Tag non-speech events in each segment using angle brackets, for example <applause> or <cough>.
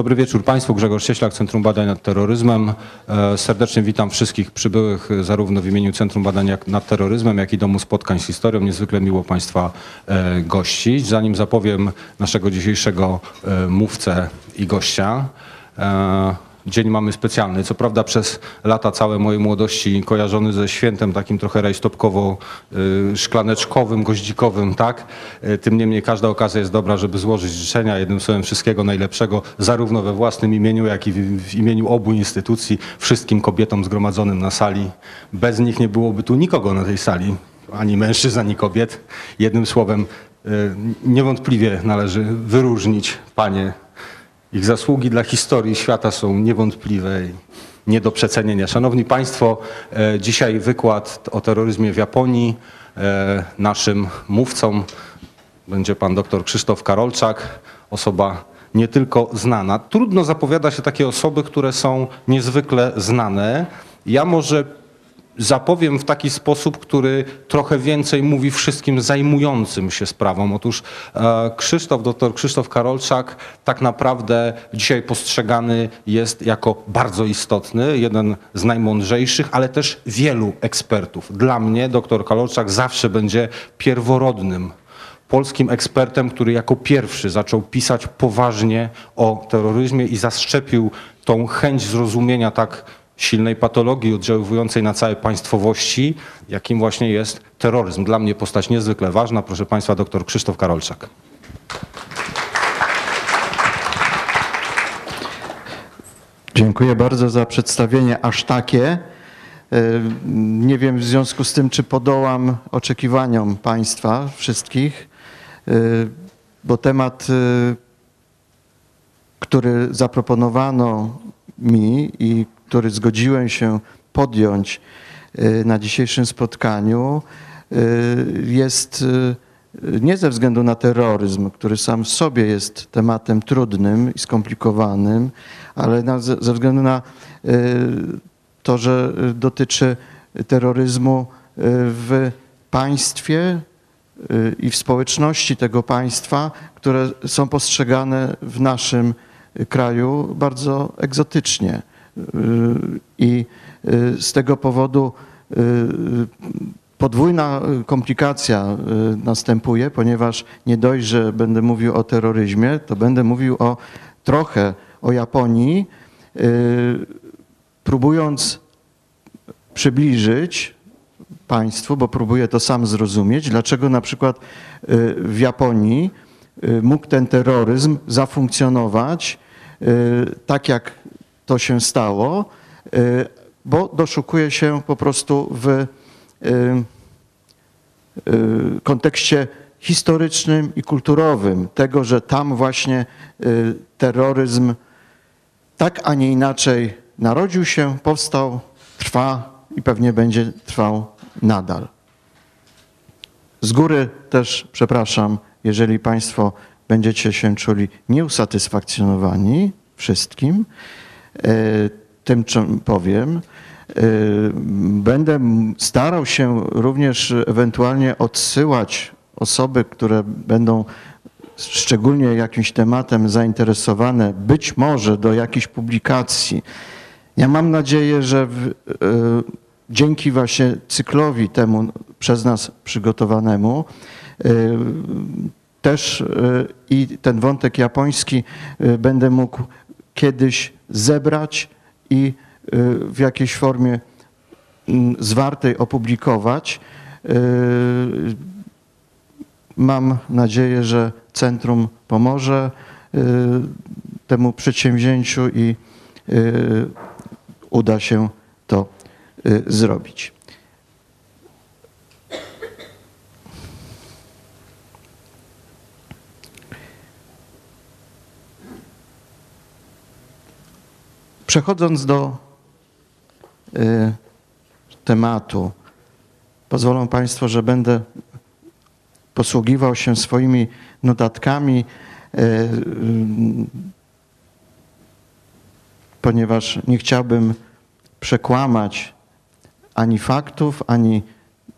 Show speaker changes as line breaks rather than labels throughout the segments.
Dobry wieczór Państwu. Grzegorz Cieślak, Centrum Badań nad Terroryzmem. E, Serdecznie witam wszystkich przybyłych zarówno w imieniu Centrum Badań nad Terroryzmem, jak i Domu Spotkań z Historią. Niezwykle miło Państwa e, gościć. Zanim zapowiem naszego dzisiejszego e, mówcę i gościa, Dzień mamy specjalny. Co prawda przez lata całe mojej młodości kojarzony ze świętem takim trochę rajstopkowo y, szklaneczkowym, goździkowym, tak? Y, Tym niemniej każda okazja jest dobra, żeby złożyć życzenia. Jednym słowem wszystkiego najlepszego, zarówno we własnym imieniu, jak i w, imieniu obu instytucji, wszystkim kobietom zgromadzonym na sali. Bez nich nie byłoby tu nikogo na tej sali, ani mężczyzn, ani kobiet. Jednym słowem y, niewątpliwie należy wyróżnić panie ich zasługi dla historii świata są niewątpliwe i nie do przecenienia. Szanowni Państwo, e, dzisiaj wykład o terroryzmie w Japonii. E, Naszym mówcą będzie pan dr Krzysztof Karolczak, osoba nie tylko znana. Trudno zapowiada się takie osoby, które są niezwykle znane. Ja może zapowiem w taki sposób, który trochę więcej mówi wszystkim zajmującym się sprawą. Otóż e, Krzysztof, dr Krzysztof Karolczak tak naprawdę dzisiaj postrzegany jest jako bardzo istotny, jeden z najmądrzejszych, ale też wielu ekspertów. Dla mnie dr Karolczak zawsze będzie pierworodnym polskim ekspertem, który jako pierwszy zaczął pisać poważnie o terroryzmie i zaszczepił tą chęć zrozumienia tak silnej patologii oddziaływującej na całe państwowości, jakim właśnie jest terroryzm. Dla mnie postać niezwykle ważna. Proszę Państwa, dr Krzysztof Karolczak.
Dziękuję bardzo za przedstawienie aż takie. E, Nie wiem w związku z tym, czy podołam oczekiwaniom Państwa wszystkich, e, bo temat, e, który zaproponowano mi i który zgodziłem się podjąć e, na dzisiejszym spotkaniu, e, jest e, nie ze względu na terroryzm, który sam w sobie jest tematem trudnym i skomplikowanym, ale ze względu na to, że dotyczy terroryzmu w państwie i w społeczności tego państwa, które są postrzegane w naszym kraju bardzo egzotycznie. Y, I y, z tego powodu y, podwójna komplikacja następuje, ponieważ nie dość, że będę mówił o terroryzmie, to będę mówił o trochę o Japonii, próbując przybliżyć Państwu, bo próbuję to sam zrozumieć, dlaczego na przykład w Japonii mógł ten terroryzm zafunkcjonować tak, jak to się stało, y, bo doszukuje się po prostu w y, y, kontekście historycznym i kulturowym tego, że tam właśnie terroryzm tak, a nie inaczej narodził się, powstał, trwa i pewnie będzie trwał nadal. Z góry też przepraszam, jeżeli Państwo będziecie się czuli nieusatysfakcjonowani wszystkim tym, czym powiem. E, Będę starał się również ewentualnie odsyłać osoby, które będą szczególnie jakimś tematem zainteresowane, być może do jakichś publikacji. Ja mam nadzieję, że w, e, dzięki właśnie cyklowi temu przez nas przygotowanemu e, też e, i ten wątek japoński e, będę mógł kiedyś zebrać i e, w jakiejś formie mm, zwartej opublikować. E, Mam nadzieję, że centrum pomoże y, temu przedsięwzięciu i y, uda się to y, zrobić. Przechodząc do y, tematu, pozwolą Państwo, że będę posługiwał się swoimi notatkami, e, mm, ponieważ nie chciałbym przekłamać ani faktów, ani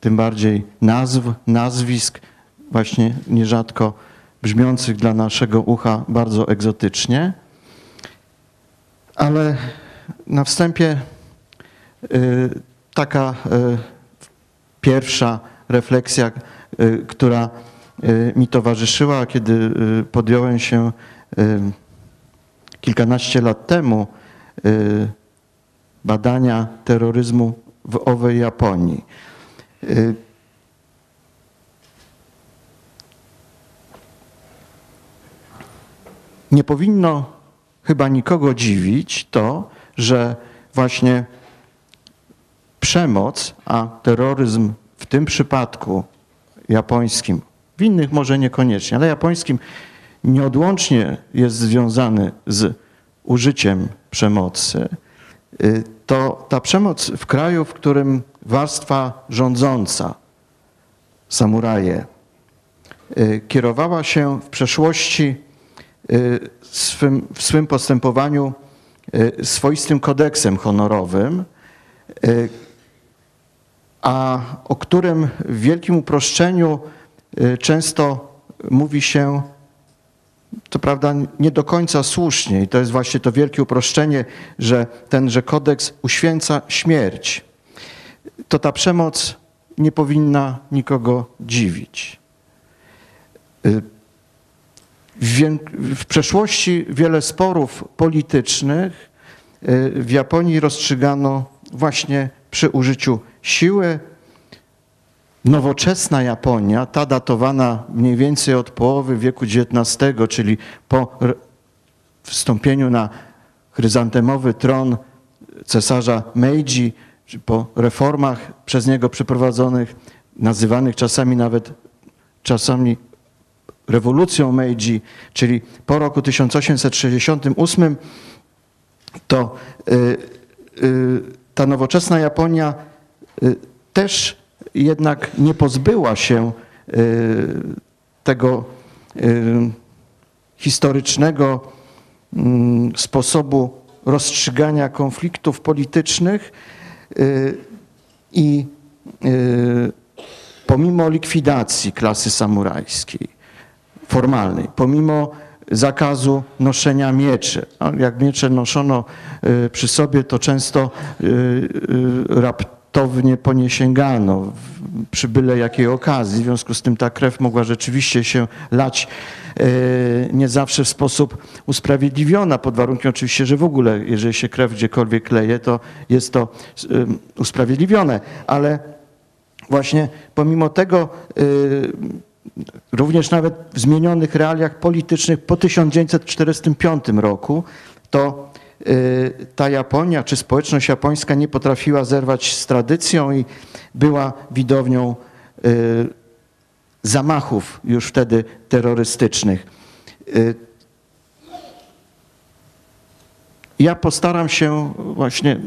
tym bardziej nazw, nazwisk, właśnie nierzadko brzmiących dla naszego ucha bardzo egzotycznie. Ale na wstępie y, taka y, pierwsza refleksja, y, która mi towarzyszyła, kiedy podjąłem się kilkanaście lat temu badania terroryzmu w owej Japonii. Nie powinno chyba nikogo dziwić to, że właśnie przemoc, a terroryzm w tym przypadku japońskim, w innych może niekoniecznie, ale japońskim nieodłącznie jest związany z użyciem przemocy, y, to ta przemoc w kraju, w którym warstwa rządząca, samuraje, y, kierowała się w przeszłości y, swym, w swym postępowaniu y, swoistym kodeksem honorowym, y, a o którym w wielkim uproszczeniu y, często mówi się, to prawda, nie do końca słusznie, i to jest właśnie to wielkie uproszczenie, że tenże kodeks uświęca śmierć. To ta przemoc nie powinna nikogo dziwić. W, przeszłości wiele sporów politycznych y, w Japonii rozstrzygano właśnie przy użyciu siły. Nowoczesna Japonia, ta datowana mniej więcej od połowy wieku XIX, czyli po wstąpieniu na chryzantemowy tron cesarza Meiji, po reformach przez niego przeprowadzonych, nazywanych czasami nawet czasami rewolucją Meiji, czyli po roku 1868, to y, y, ta nowoczesna Japonia y, też jednak nie pozbyła się tego historycznego mm, sposobu rozstrzygania konfliktów politycznych i pomimo likwidacji klasy samurajskiej, formalnej, pomimo zakazu noszenia mieczy. Jak miecze noszono y, przy sobie, to często y, y, raptownie po nie sięgano przy byle jakiej okazji. W związku z tym ta krew mogła rzeczywiście się lać nie zawsze w sposób usprawiedliwiona, pod warunkiem oczywiście, że w ogóle, jeżeli się krew gdziekolwiek leje, to jest to usprawiedliwione. Ale właśnie pomimo tego również nawet w zmienionych realiach politycznych po 1945 roku, to y, ta Japonia czy społeczność japońska nie potrafiła zerwać z tradycją i była widownią y, zamachów już wtedy terrorystycznych. Y, Ja postaram się właśnie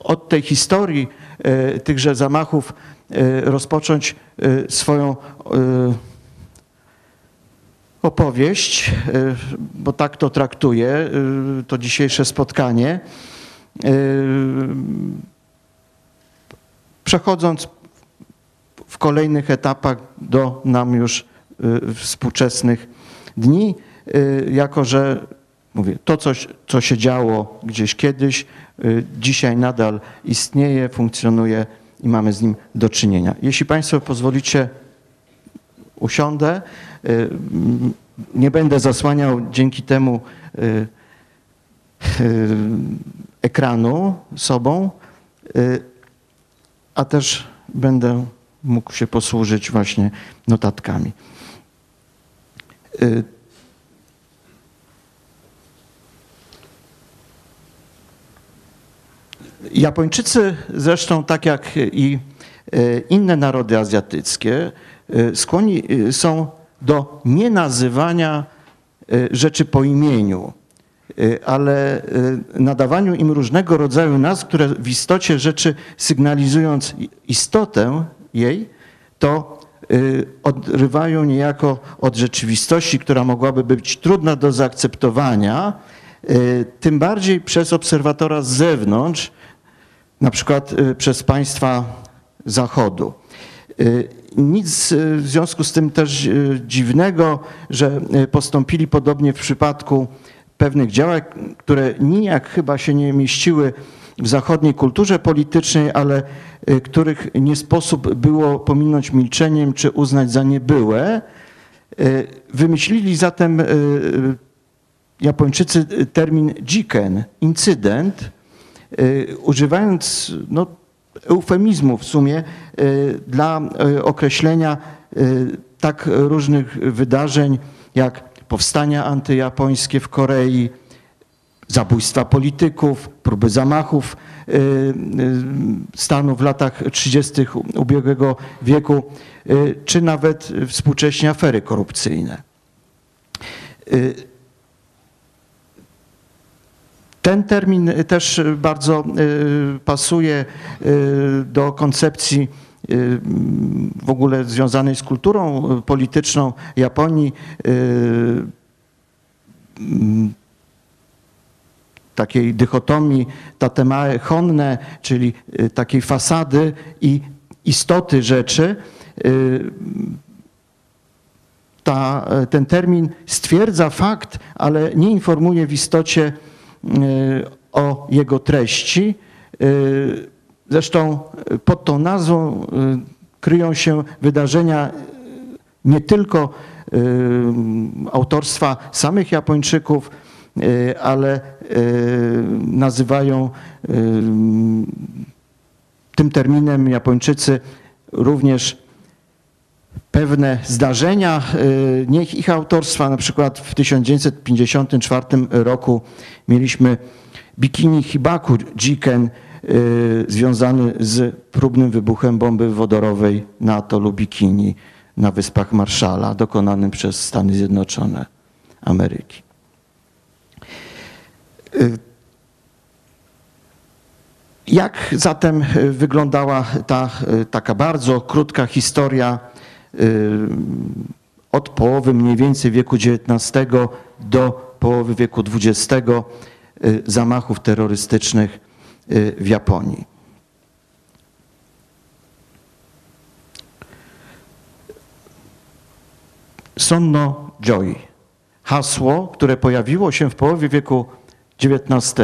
od tej historii tychże zamachów rozpocząć swoją opowieść, y, bo tak to traktuję, y, to dzisiejsze spotkanie. Y, Przechodząc w kolejnych etapach do nam już współczesnych dni, jako że mówię, to coś, co się działo gdzieś kiedyś, dzisiaj nadal istnieje, funkcjonuje i mamy z nim do czynienia. Jeśli Państwo pozwolicie, usiądę. Y, Nie będę zasłaniał dzięki temu y, y, ekranu sobą, a też będę mógł się posłużyć właśnie notatkami. Japończycy zresztą, tak jak i inne narody azjatyckie, skłonni są do nienazywania e, rzeczy po imieniu, e, ale e, nadawaniu im różnego rodzaju nazw, które w istocie rzeczy sygnalizując istotę jej, to odrywają niejako od rzeczywistości, która mogłaby być trudna do zaakceptowania, tym bardziej przez obserwatora z zewnątrz, na przykład przez państwa Zachodu. Nic y, w związku z tym też y, dziwnego, że y, postąpili podobnie w przypadku pewnych działań, które nijak chyba się nie mieściły w zachodniej kulturze politycznej, ale których nie sposób było pominąć milczeniem czy uznać za niebyłe. Wymyślili zatem Japończycy termin jiken, incydent, używając no, eufemizmu w sumie y, dla y, określenia y, tak różnych wydarzeń jak powstania antyjapońskie w Korei, zabójstwa polityków, próby zamachów stanu w latach 30. ubiegłego wieku, czy nawet współcześnie afery korupcyjne. Y, Ten termin też bardzo y, pasuje y, do koncepcji y, w ogóle związanej z kulturą y, polityczną Japonii. y, mm, takiej dychotomii tatemae honne, czyli y, takiej fasady i istoty rzeczy. Y, Ta, ten termin stwierdza fakt, ale nie informuje w istocie y, o jego treści. Y, Zresztą pod tą nazwą y, kryją się wydarzenia nie tylko y, autorstwa samych Japończyków, y, ale y, nazywają y, tym terminem Japończycy również pewne zdarzenia, y, nie ich autorstwa. Na przykład w 1954 roku mieliśmy Bikini Hibaku Jiken y, związany z próbnym wybuchem bomby wodorowej na atolu Bikini na Wyspach Marszala, dokonanym przez Stany Zjednoczone Ameryki. Y, Jak zatem wyglądała ta taka bardzo krótka historia od połowy mniej więcej wieku XIX do połowy wieku XX y, zamachów terrorystycznych y, w Japonii? Sonno Joy. Hasło, które pojawiło się w połowie wieku XIX.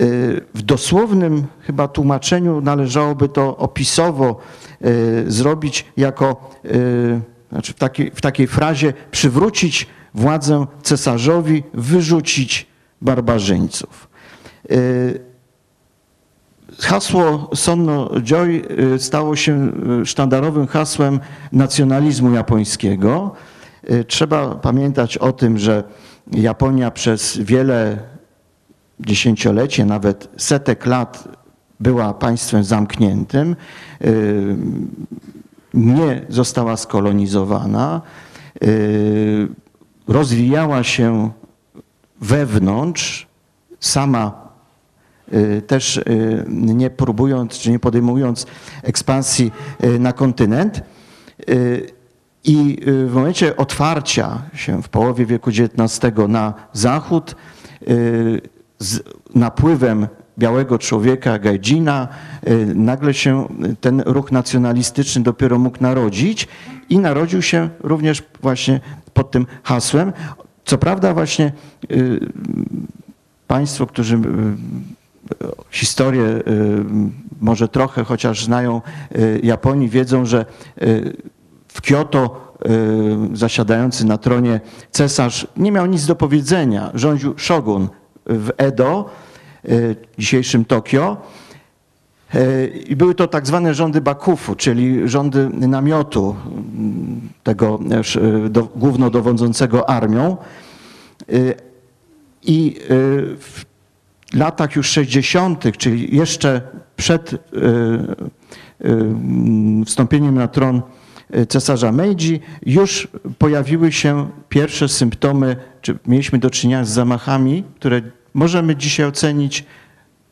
Y, W dosłownym chyba tłumaczeniu należałoby to opisowo y, zrobić jako, y, znaczy w takiej, w takiej frazie przywrócić władzę cesarzowi, wyrzucić barbarzyńców. Hasło Sonno Joy stało się sztandarowym hasłem nacjonalizmu japońskiego. Trzeba pamiętać o tym, że Japonia przez wiele dziesięcioleci, nawet setek lat była państwem zamkniętym, y, nie została skolonizowana, y, rozwijała się wewnątrz, sama y, też nie próbując czy nie podejmując ekspansji na kontynent. I w momencie otwarcia się w połowie wieku XIX na zachód, z napływem białego człowieka, Gajdzina, y, nagle się ten ruch nacjonalistyczny dopiero mógł narodzić i narodził się również właśnie pod tym hasłem. Co prawda właśnie y, Państwo, którzy y, historię y, może trochę chociaż znają y, Japonii, wiedzą, że y, w Kyoto y, zasiadający na tronie cesarz nie miał nic do powiedzenia. Rządził shogun w Edo, y, dzisiejszym Tokio. Y, I były to tak zwane rządy bakufu, czyli rządy namiotu mm, tego y, do, głównodowodzącego armią. I w latach już 60., czyli jeszcze przed y, wstąpieniem na tron cesarza Meiji, już pojawiły się pierwsze symptomy, czy mieliśmy do czynienia z zamachami, które możemy dzisiaj ocenić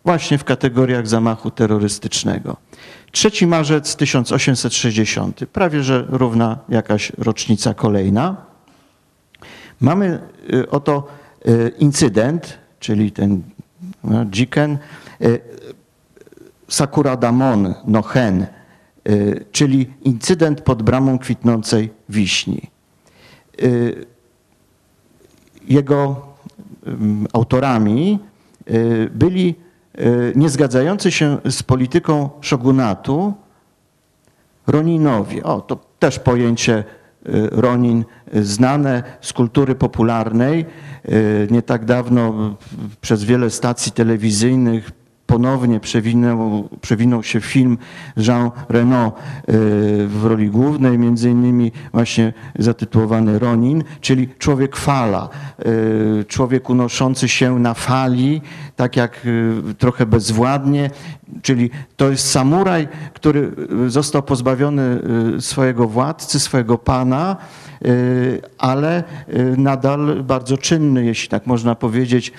właśnie w kategoriach zamachu terrorystycznego. 3 marzec 1860, prawie że równa jakaś rocznica kolejna. Mamy y, oto y, incydent, czyli ten no, Jiken, y, Sakura Damon no Hen, y, czyli incydent pod bramą kwitnącej wiśni. Y, Jego ym, autorami y, byli y, niezgadzający się z polityką shogunatu Roninowie. O, to też pojęcie y, Ronin y, znane z kultury popularnej. Y, Nie tak dawno y, przez wiele stacji telewizyjnych ponownie przewinął, przewinął się film Jean Reno y, w roli głównej, między innymi właśnie zatytułowany Ronin, czyli człowiek fala, y, człowiek unoszący się na fali, tak jak y, trochę bezwładnie, czyli to jest samuraj, który został pozbawiony swojego władcy, swojego pana, ale y, nadal bardzo czynny, jeśli tak można powiedzieć, y,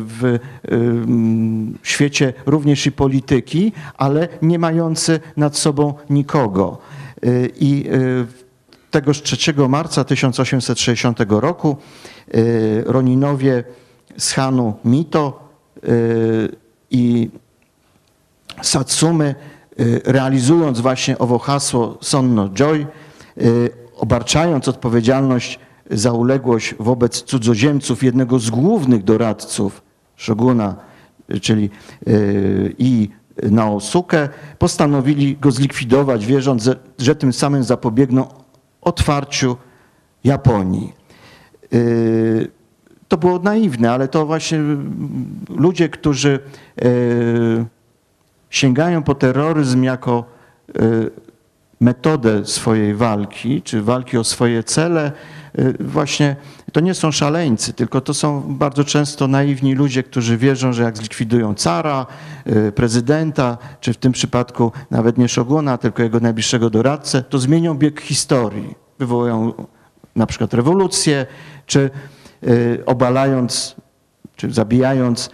w y, świecie również i polityki, ale nie mający nad sobą nikogo. Y, I y, tegoż 3 marca 1860 roku y, Roninowie z Hanu Mito y, i Satsumy, y, realizując właśnie owo hasło Sonno Joy, y, obarczając odpowiedzialność za uległość wobec cudzoziemców jednego z głównych doradców szoguna, czyli y, i Naosuke, postanowili go zlikwidować, wierząc, że- tym samym zapobiegną otwarciu Japonii. Y, To było naiwne, ale to właśnie ludzie, którzy y, sięgają po terroryzm jako metodę swojej walki, czy walki o swoje cele, y, właśnie to nie są szaleńcy, tylko to są bardzo często naiwni ludzie, którzy wierzą, że jak zlikwidują cara, y, prezydenta, czy w tym przypadku nawet nie szoguna, tylko jego najbliższego doradcę, to zmienią bieg historii. Wywołają na przykład rewolucję, czy y, obalając, czy zabijając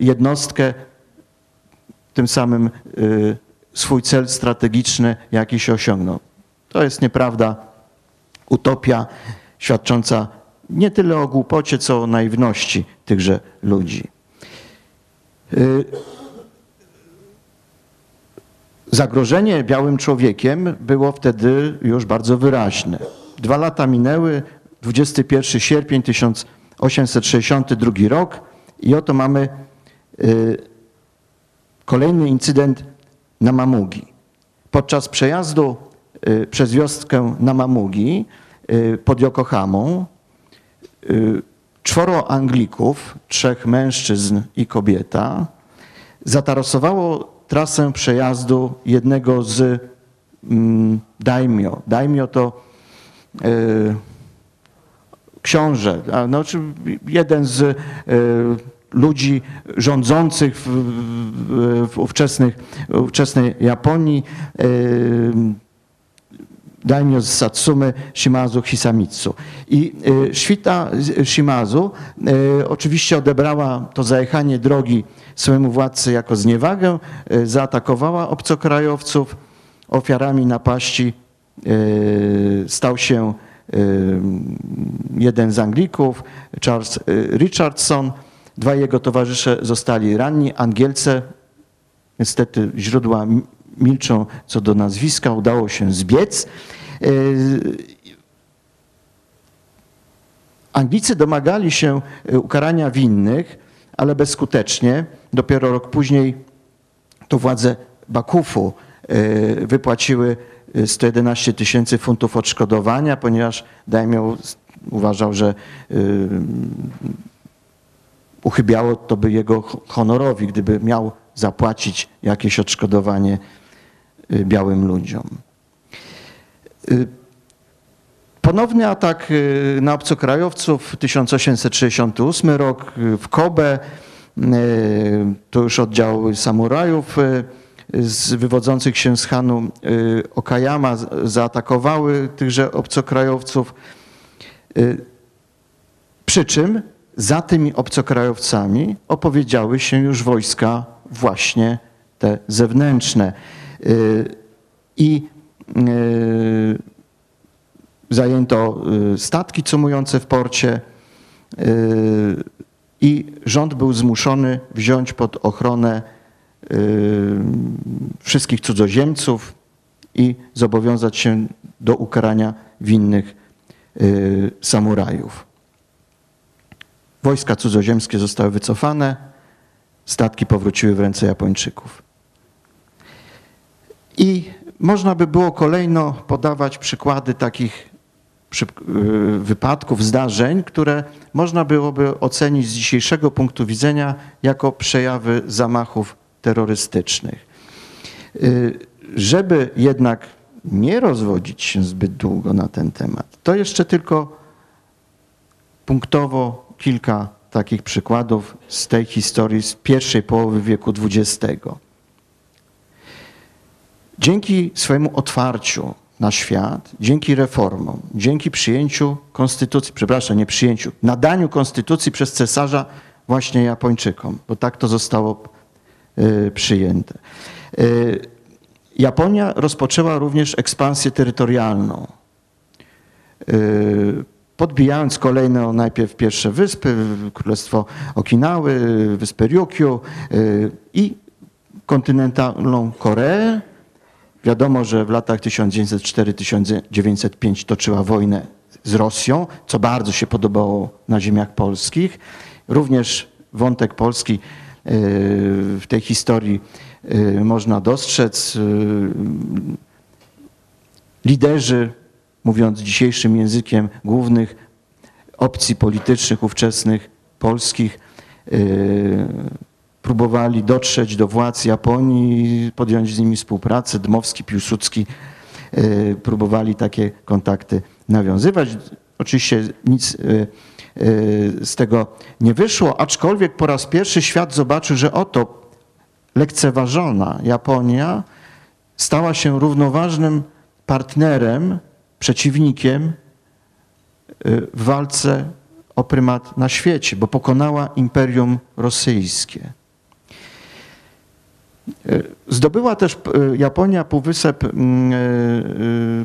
jednostkę, tym samym swój cel strategiczny jakiś osiągnął. To jest nieprawda, utopia świadcząca nie tyle o głupocie, co o naiwności tychże ludzi. Y, Zagrożenie białym człowiekiem było wtedy już bardzo wyraźne. Dwa lata minęły, 21 sierpień 1862 rok i oto mamy y, kolejny incydent na Mamugi. Podczas przejazdu y, przez wioskę na Mamugi y, pod Yokohamą y, czworo Anglików, trzech mężczyzn i kobieta, zatarasowało trasę przejazdu jednego z mm, daimio. Daimio to książę, no, czy jeden z ludzi rządzących w, w, ówczesnych, ówczesnej Japonii, y, daimyo z Satsumy Shimazu Hisamitsu. I y, świta Shimazu y, oczywiście odebrała to zajechanie drogi swojemu władcy jako zniewagę, zaatakowała obcokrajowców. Ofiarami napaści stał się jeden z Anglików, Charles Richardson. Dwaj jego towarzysze zostali ranni. Angielce Niestety źródła milczą co do nazwiska, udało się zbiec. Yy, Anglicy domagali się y, ukarania winnych, ale bezskutecznie. Dopiero rok później to władze Bakufu y, wypłaciły y, 111 tysięcy funtów odszkodowania, ponieważ daimyo uważał, że uchybiało to by jego ho- honorowi, gdyby miał zapłacić jakieś odszkodowanie y, białym ludziom. Y, Ponowny atak y, na obcokrajowców 1868 rok w Kobe. To już oddział samurajów z, wywodzących się z Hanu Okayama zaatakowały tychże obcokrajowców. Przy czym za tymi obcokrajowcami opowiedziały się już wojska właśnie te zewnętrzne. Y, I y, zajęto y, statki cumujące w porcie i rząd był zmuszony wziąć pod ochronę wszystkich cudzoziemców i zobowiązać się do ukarania winnych samurajów. Wojska cudzoziemskie zostały wycofane, statki powróciły w ręce Japończyków. I można by było kolejno podawać przykłady takich y, wypadków, zdarzeń, które można byłoby ocenić z dzisiejszego punktu widzenia jako przejawy zamachów terrorystycznych. Y, Żeby jednak nie rozwodzić się zbyt długo na ten temat, to jeszcze tylko punktowo kilka takich przykładów z tej historii z pierwszej połowy wieku XX. Dzięki swojemu otwarciu na świat, dzięki reformom, dzięki przyjęciu konstytucji, przepraszam, nie przyjęciu, nadaniu konstytucji przez cesarza właśnie Japończykom, bo tak to zostało y, przyjęte. Y, Japonia rozpoczęła również ekspansję terytorialną. Podbijając kolejne najpierw pierwsze wyspy, Królestwo Okinały, wyspę Ryukyu y, i kontynentalną Koreę. Wiadomo, że w latach 1904-1905 toczyła wojnę z Rosją, co bardzo się podobało na ziemiach polskich. Również wątek polski y, w tej historii y, można dostrzec. Liderzy, mówiąc dzisiejszym językiem, głównych opcji politycznych ówczesnych polskich próbowali dotrzeć do władz Japonii, podjąć z nimi współpracę. Dmowski, Piłsudski y, próbowali takie kontakty nawiązywać. Oczywiście nic y, y, z tego nie wyszło, aczkolwiek po raz pierwszy świat zobaczył, że oto lekceważona Japonia stała się równoważnym partnerem, przeciwnikiem w walce o prymat na świecie, bo pokonała imperium rosyjskie. Zdobyła też e, Japonia półwysep mm,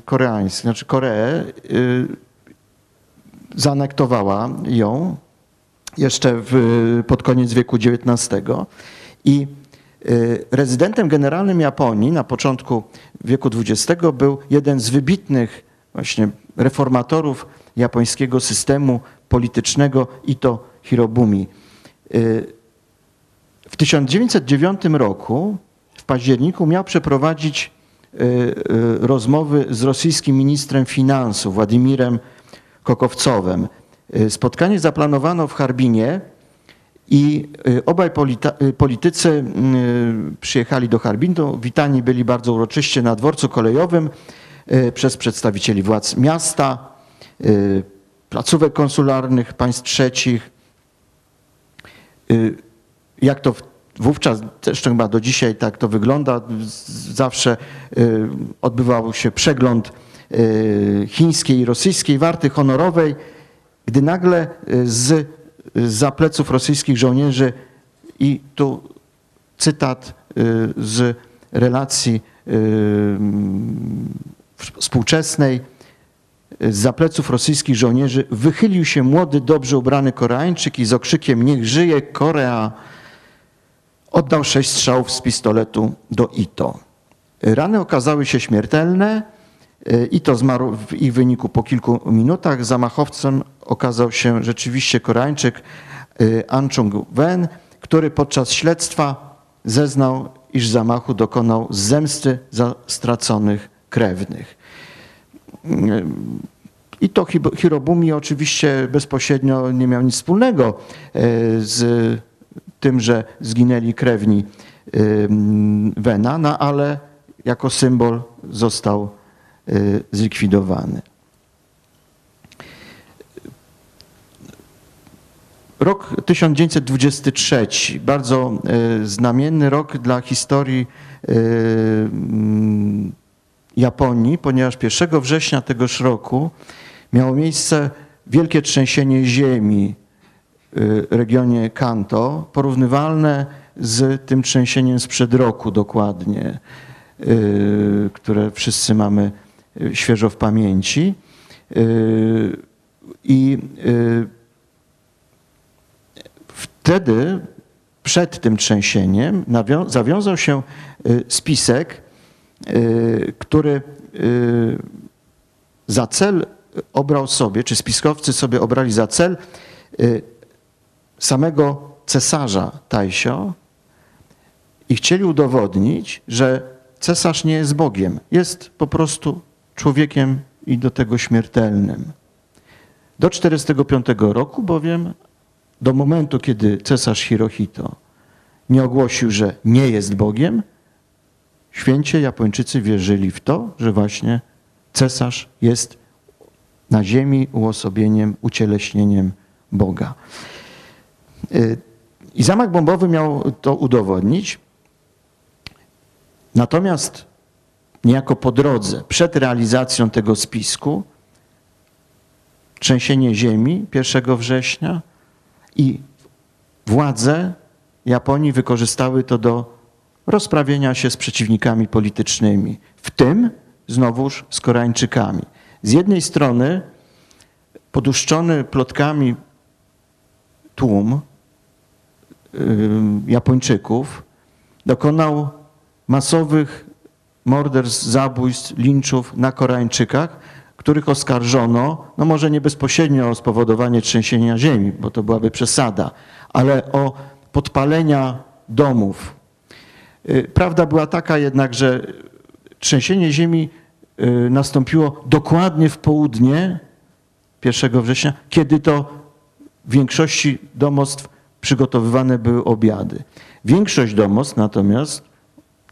koreański, znaczy Koreę, zaanektowała ją jeszcze w, pod koniec wieku XIX i rezydentem generalnym Japonii na początku wieku XX był jeden z wybitnych właśnie reformatorów japońskiego systemu politycznego Ito Hirobumi. W 1909 roku, w październiku, miał przeprowadzić y, y, rozmowy z rosyjskim ministrem finansów Władimirem Kokowcowem. Y, spotkanie zaplanowano w Harbinie i obaj politycy przyjechali do Harbinu. Witani byli bardzo uroczyście na dworcu kolejowym przez przedstawicieli władz miasta, placówek konsularnych państw trzecich. Jak to wówczas, zresztą chyba do dzisiaj tak to wygląda, zawsze y, odbywał się przegląd y, chińskiej i rosyjskiej warty honorowej, gdy nagle y, z za pleców rosyjskich żołnierzy i tu cytat z relacji współczesnej, z za pleców rosyjskich żołnierzy wychylił się młody, dobrze ubrany Koreańczyk i z okrzykiem niech żyje Korea Oddał sześć strzałów z pistoletu do Ito. Rany okazały się śmiertelne. Ito zmarł w ich wyniku po kilku minutach. Zamachowcem okazał się rzeczywiście Koreańczyk y, An Chung-wen, który podczas śledztwa zeznał, iż zamachu dokonał zemsty za straconych krewnych. I to Hirobumi oczywiście bezpośrednio nie miał nic wspólnego y, z tym, że zginęli krewni Wena, no ale jako symbol został y, zlikwidowany. Rok 1923, bardzo znamienny rok dla historii Japonii, ponieważ 1 września tegoż roku miało miejsce wielkie trzęsienie ziemi Y, regionie Kanto, porównywalne z tym trzęsieniem sprzed roku dokładnie, y, które wszyscy mamy y, świeżo w pamięci. I wtedy, przed tym trzęsieniem, zawiązał się spisek, który za cel obrał sobie, czy spiskowcy sobie obrali za cel samego cesarza Taisio i chcieli udowodnić, że cesarz nie jest Bogiem, jest po prostu człowiekiem i do tego śmiertelnym. Do 45 roku bowiem, do momentu, kiedy cesarz Hirohito nie ogłosił, że nie jest Bogiem, święcie Japończycy wierzyli w to, że właśnie cesarz jest na ziemi uosobieniem, ucieleśnieniem Boga. Y, I zamach bombowy miał to udowodnić. Natomiast niejako po drodze, przed realizacją tego spisku, trzęsienie ziemi 1 września i władze Japonii wykorzystały to do rozprawienia się z przeciwnikami politycznymi, w tym znowuż z Koreańczykami. Z jednej strony poduszczony plotkami tłum Japończyków dokonał masowych morderstw, zabójstw, linczów na Koreańczykach, których oskarżono, no może nie bezpośrednio o spowodowanie trzęsienia ziemi, bo to byłaby przesada, ale o podpalenia domów. Y, Prawda była taka jednak, że trzęsienie ziemi y, nastąpiło dokładnie w południe 1 września, kiedy to w większości domostw przygotowywane były obiady. Większość domostw natomiast,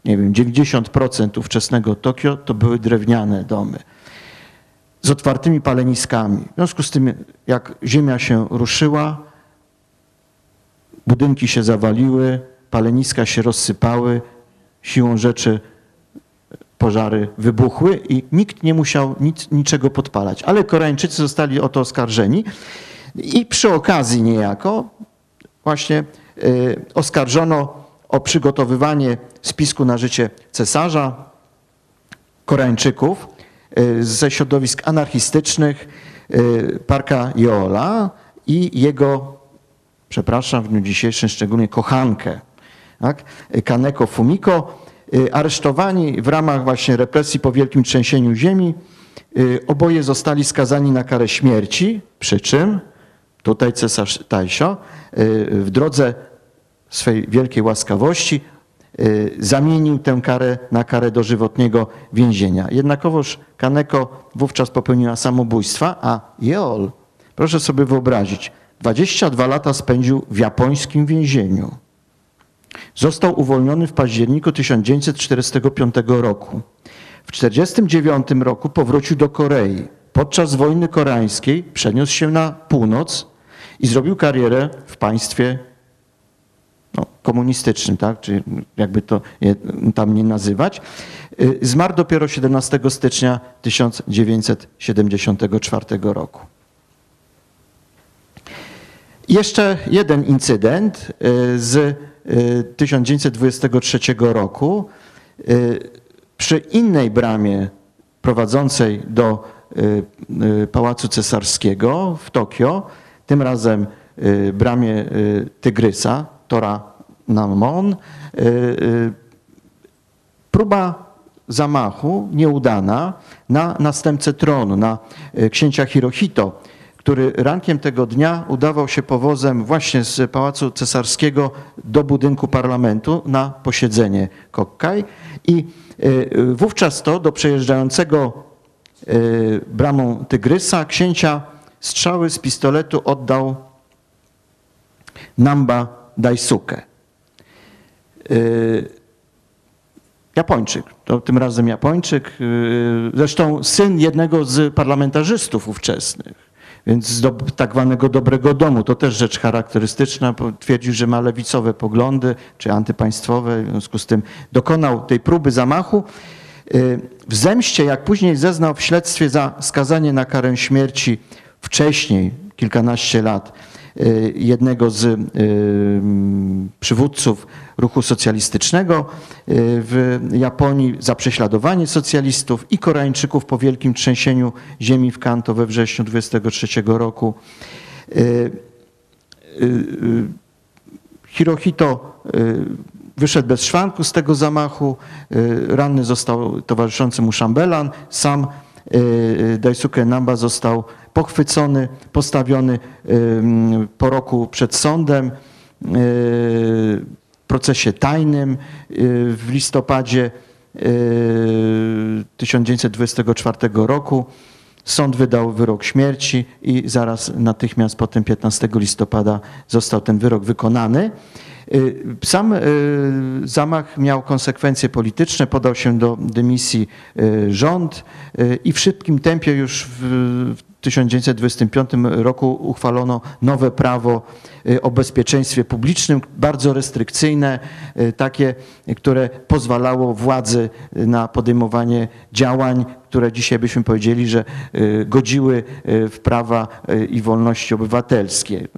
nie wiem, 90% ówczesnego Tokio to były drewniane domy z otwartymi paleniskami. W związku z tym, jak ziemia się ruszyła, budynki się zawaliły, paleniska się rozsypały, siłą rzeczy pożary wybuchły i nikt nie musiał nic, niczego podpalać. Ale Koreańczycy zostali o to oskarżeni i przy okazji niejako właśnie y, oskarżono o przygotowywanie spisku na życie cesarza Koreańczyków y, ze środowisk anarchistycznych y, Parka Jola i jego, przepraszam, w dniu dzisiejszym szczególnie kochankę, tak? Kaneko Fumiko, y, aresztowani w ramach właśnie represji po wielkim trzęsieniu ziemi. Y, Oboje zostali skazani na karę śmierci, przy czym tutaj cesarz Taisio y, w drodze swej wielkiej łaskawości zamienił tę karę na karę dożywotniego więzienia. Jednakowoż Kaneko wówczas popełniła samobójstwa, a Jeol, proszę sobie wyobrazić, 22 lata spędził w japońskim więzieniu. Został uwolniony w październiku 1945 roku. W 1949 roku powrócił do Korei. Podczas wojny koreańskiej przeniósł się na północ i zrobił karierę w państwie no, komunistycznym, tak? czy jakby to tam nie nazywać. Y, Zmarł dopiero 17 stycznia 1974 roku. Jeszcze jeden incydent y, z 1923 roku. Y, Przy innej bramie prowadzącej do y, y, Pałacu Cesarskiego w Tokio, tym razem y, bramie y, Tygrysa, Tora Namon, y, y, próba zamachu nieudana na następcę tronu, na y, księcia Hirohito, który rankiem tego dnia udawał się powozem właśnie z Pałacu Cesarskiego do budynku parlamentu na posiedzenie Kokkaj i y, wówczas to do przejeżdżającego y, bramą Tygrysa księcia strzały z pistoletu oddał Namba Daisuke. Y, Japończyk, to tym razem Japończyk, zresztą syn jednego z parlamentarzystów ówczesnych, więc z do, tak zwanego dobrego domu. To też rzecz charakterystyczna, twierdził, że ma lewicowe poglądy, czy antypaństwowe, w związku z tym dokonał tej próby zamachu. Y, W zemście, jak później zeznał w śledztwie za skazanie na karę śmierci wcześniej, kilkanaście lat, jednego z y, przywódców ruchu socjalistycznego y, w Japonii za prześladowanie socjalistów i Koreańczyków po wielkim trzęsieniu ziemi w Kanto we wrześniu 23 roku. Y, y, y, Hirohito y, wyszedł bez szwanku z tego zamachu, y, ranny został towarzyszący mu szambelan, sam y, Daisuke Namba został pochwycony, postawiony ym, po roku przed sądem y, w procesie tajnym y, w listopadzie y, 1924 roku. Sąd wydał wyrok śmierci i zaraz natychmiast potem 15 listopada został ten wyrok wykonany. Y, Sam y, zamach miał konsekwencje polityczne, podał się do dymisji y, rząd i w szybkim tempie już w w 1925 roku uchwalono nowe prawo o bezpieczeństwie publicznym, bardzo restrykcyjne, takie, które pozwalało władzy na podejmowanie działań, które dzisiaj byśmy powiedzieli, że godziły w prawa i wolności obywatelskie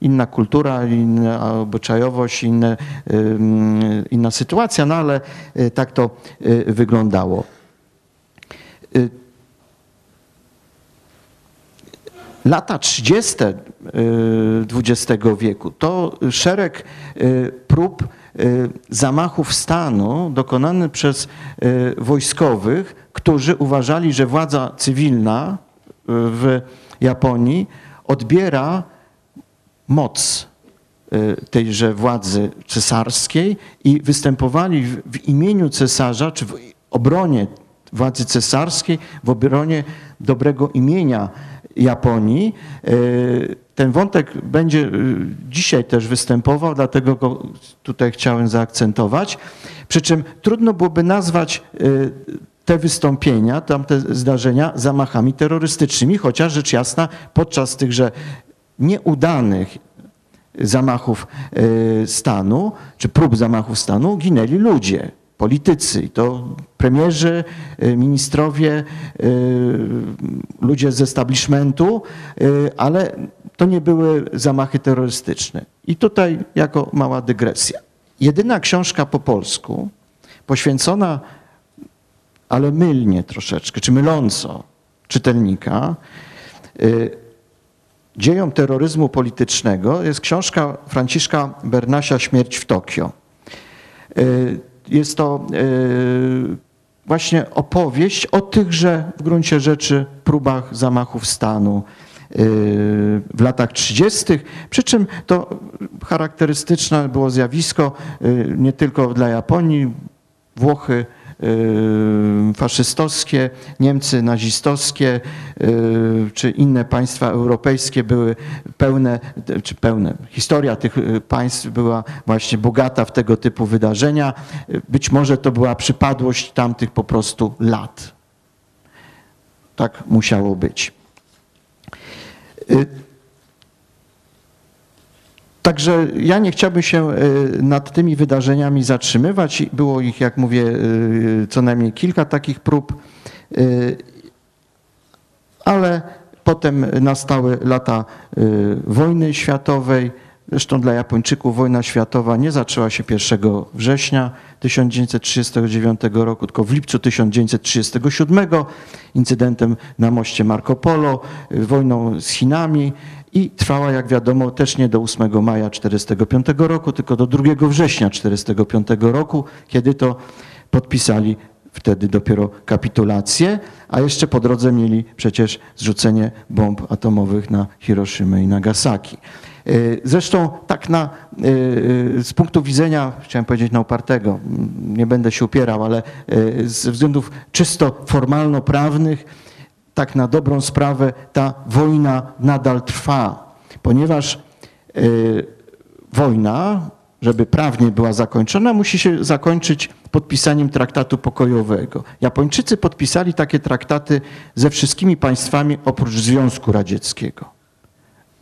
inna kultura, inna obyczajowość, inne, ym, inna sytuacja, no ale y, tak to y, wyglądało. Y, Lata 30. XX wieku to szereg y, prób y, zamachów stanu dokonany przez y, wojskowych, którzy uważali, że władza cywilna y, w Japonii odbiera moc y, tejże władzy cesarskiej i występowali w, imieniu cesarza, czy w obronie władzy cesarskiej, w obronie dobrego imienia Japonii. Y, Ten wątek będzie y, dzisiaj też występował, dlatego go tutaj chciałem zaakcentować. Przy czym trudno byłoby nazwać te wystąpienia, tamte zdarzenia zamachami terrorystycznymi, chociaż rzecz jasna podczas tychże nieudanych zamachów e, stanu, czy prób zamachów stanu, ginęli ludzie, politycy. I to premierzy, e, ministrowie, e, ludzie z establishmentu, ale to nie były zamachy terrorystyczne. I tutaj jako mała dygresja. Jedyna książka po polsku poświęcona, ale mylnie troszeczkę, czy myląco czytelnika, dziejom terroryzmu politycznego jest książka Franciszka Bernasia Śmierć w Tokio. Y, Jest to y, właśnie opowieść o tychże w gruncie rzeczy próbach zamachów stanu y, w latach 30. Przy czym to charakterystyczne było zjawisko nie tylko dla Japonii, Włochy faszystowskie, Niemcy nazistowskie y, czy inne państwa europejskie były pełne, czy pełne, historia tych y, państw była właśnie bogata w tego typu wydarzenia. Y, Być może to była przypadłość tamtych po prostu lat. Tak musiało być. Także ja nie chciałbym się y, nad tymi wydarzeniami zatrzymywać. Było ich, jak mówię, y, co najmniej kilka takich prób, y, ale potem nastały lata wojny światowej. Zresztą dla Japończyków wojna światowa nie zaczęła się 1 września 1939 roku, tylko w lipcu 1937 incydentem na moście Marco Polo, wojną z Chinami i trwała, jak wiadomo, też nie do 8 maja 1945 roku, tylko do 2 września 1945 roku, kiedy to podpisali wtedy dopiero kapitulację, a jeszcze po drodze mieli przecież zrzucenie bomb atomowych na Hiroshimę i Nagasaki. Y, Zresztą tak na, y, y, z punktu widzenia, chciałem powiedzieć na upartego, nie będę się upierał, ale z względów czysto formalno-prawnych, tak na dobrą sprawę ta wojna nadal trwa, ponieważ y, wojna, żeby prawnie była zakończona, musi się zakończyć podpisaniem traktatu pokojowego. Japończycy podpisali takie traktaty ze wszystkimi państwami oprócz Związku Radzieckiego.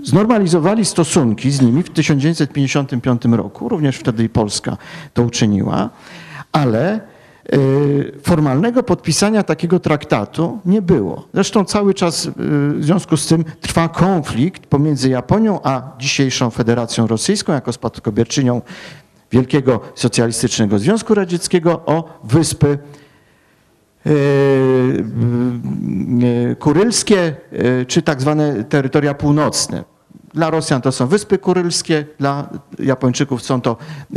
Znormalizowali stosunki z nimi w 1955 roku, również wtedy i Polska to uczyniła, ale formalnego podpisania takiego traktatu nie było. Zresztą cały czas y, w związku z tym trwa konflikt pomiędzy Japonią a dzisiejszą Federacją Rosyjską jako spadkobierczynią Wielkiego Socjalistycznego Związku Radzieckiego o wyspy e, kurylskie czy tak zwane terytoria północne. Dla Rosjan to są Wyspy Kurylskie, dla Japończyków są to e,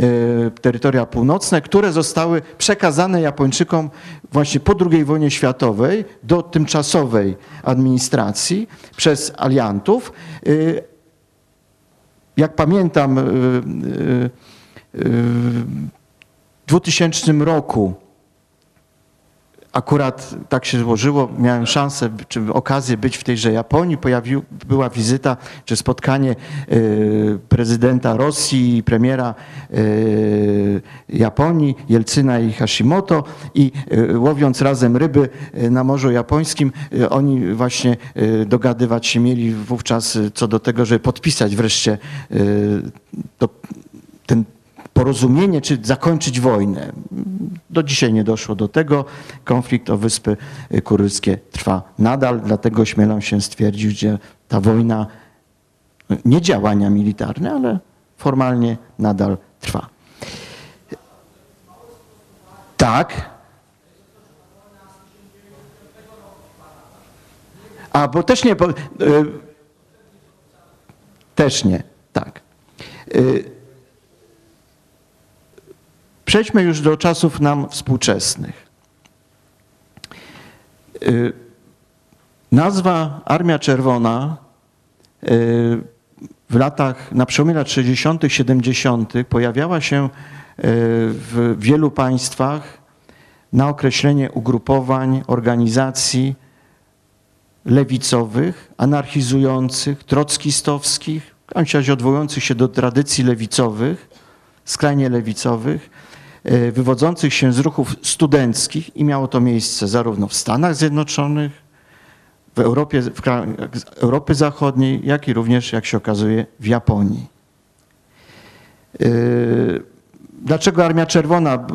terytoria północne, które zostały przekazane Japończykom właśnie po II wojnie światowej do tymczasowej administracji przez aliantów. E, Jak pamiętam, e, w 2000 roku akurat tak się złożyło, miałem szansę czy okazję być w tejże Japonii. Pojawił, była wizyta czy spotkanie e, prezydenta Rosji i premiera e, Japonii, Jelcyna i Hashimoto i e, łowiąc razem ryby na Morzu Japońskim, oni właśnie dogadywać się mieli wówczas co do tego, żeby podpisać wreszcie to, ten porozumienie, czy zakończyć wojnę. Do dzisiaj nie doszło do tego. Konflikt o Wyspy Kurylskie trwa nadal, dlatego śmielam się stwierdzić, że ta wojna, nie działania militarne, ale formalnie nadal trwa. Tak. A, bo też nie, y, też nie, tak. Y, Przejdźmy już do czasów nam współczesnych. Y, Nazwa Armia Czerwona y, w latach, na przełomie lat 60., 70. pojawiała się y, w wielu państwach na określenie ugrupowań, organizacji lewicowych, anarchizujących, trockistowskich, w odwołujących się do tradycji lewicowych, skrajnie lewicowych, wywodzących się z ruchów studenckich i miało to miejsce zarówno w Stanach Zjednoczonych, w Europie, w krajach Europy Zachodniej, jak i również, jak się okazuje, w Japonii. E, Dlaczego Armia Czerwona? E,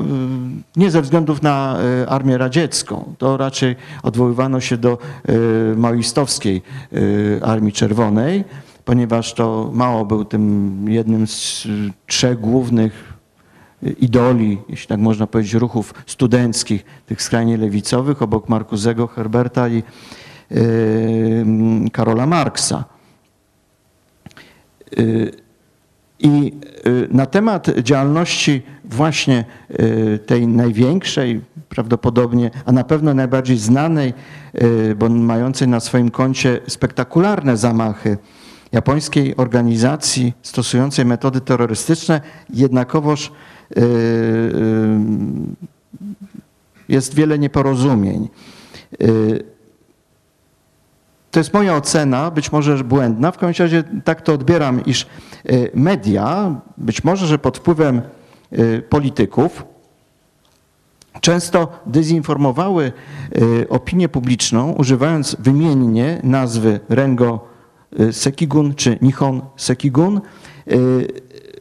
Nie ze względów na e, Armię Radziecką. To raczej odwoływano się do e, maoistowskiej e, Armii Czerwonej, ponieważ to Mao był tym jednym z e, trzech głównych idoli, jeśli tak można powiedzieć, ruchów studenckich, tych skrajnie lewicowych, obok Marcuzego, Herberta i Karola Marksa. E, I y, na temat działalności właśnie y, tej największej, prawdopodobnie, a na pewno najbardziej znanej, y, bo mającej na swoim koncie spektakularne zamachy japońskiej organizacji stosującej metody terrorystyczne, jednakowoż y, y, jest wiele nieporozumień. Y, to jest moja ocena, być może błędna. W każdym razie tak to odbieram, iż media, być może, że pod wpływem polityków, często dezinformowały opinię publiczną, używając wymiennie nazwy Rengo Sekigun czy Nihon Sekigun y,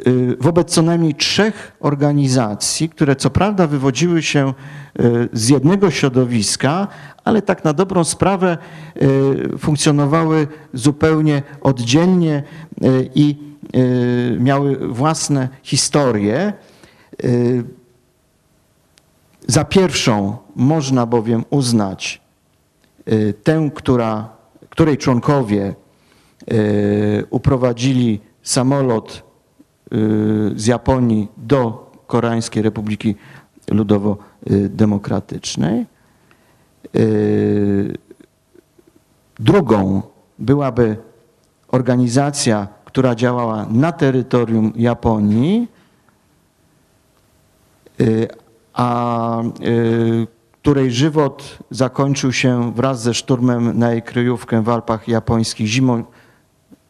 y, wobec co najmniej trzech organizacji, które co prawda wywodziły się y, z jednego środowiska, ale tak na dobrą sprawę y, funkcjonowały zupełnie oddzielnie y, i y, miały własne historie. Y, Za pierwszą można bowiem uznać y, tę, która, której członkowie y, uprowadzili samolot y, z Japonii do Koreańskiej Republiki Ludowo-Demokratycznej. Y, Drugą byłaby organizacja, która działała na terytorium Japonii, y, a y, której żywot zakończył się wraz ze szturmem na jej kryjówkę w Alpach japońskich zimą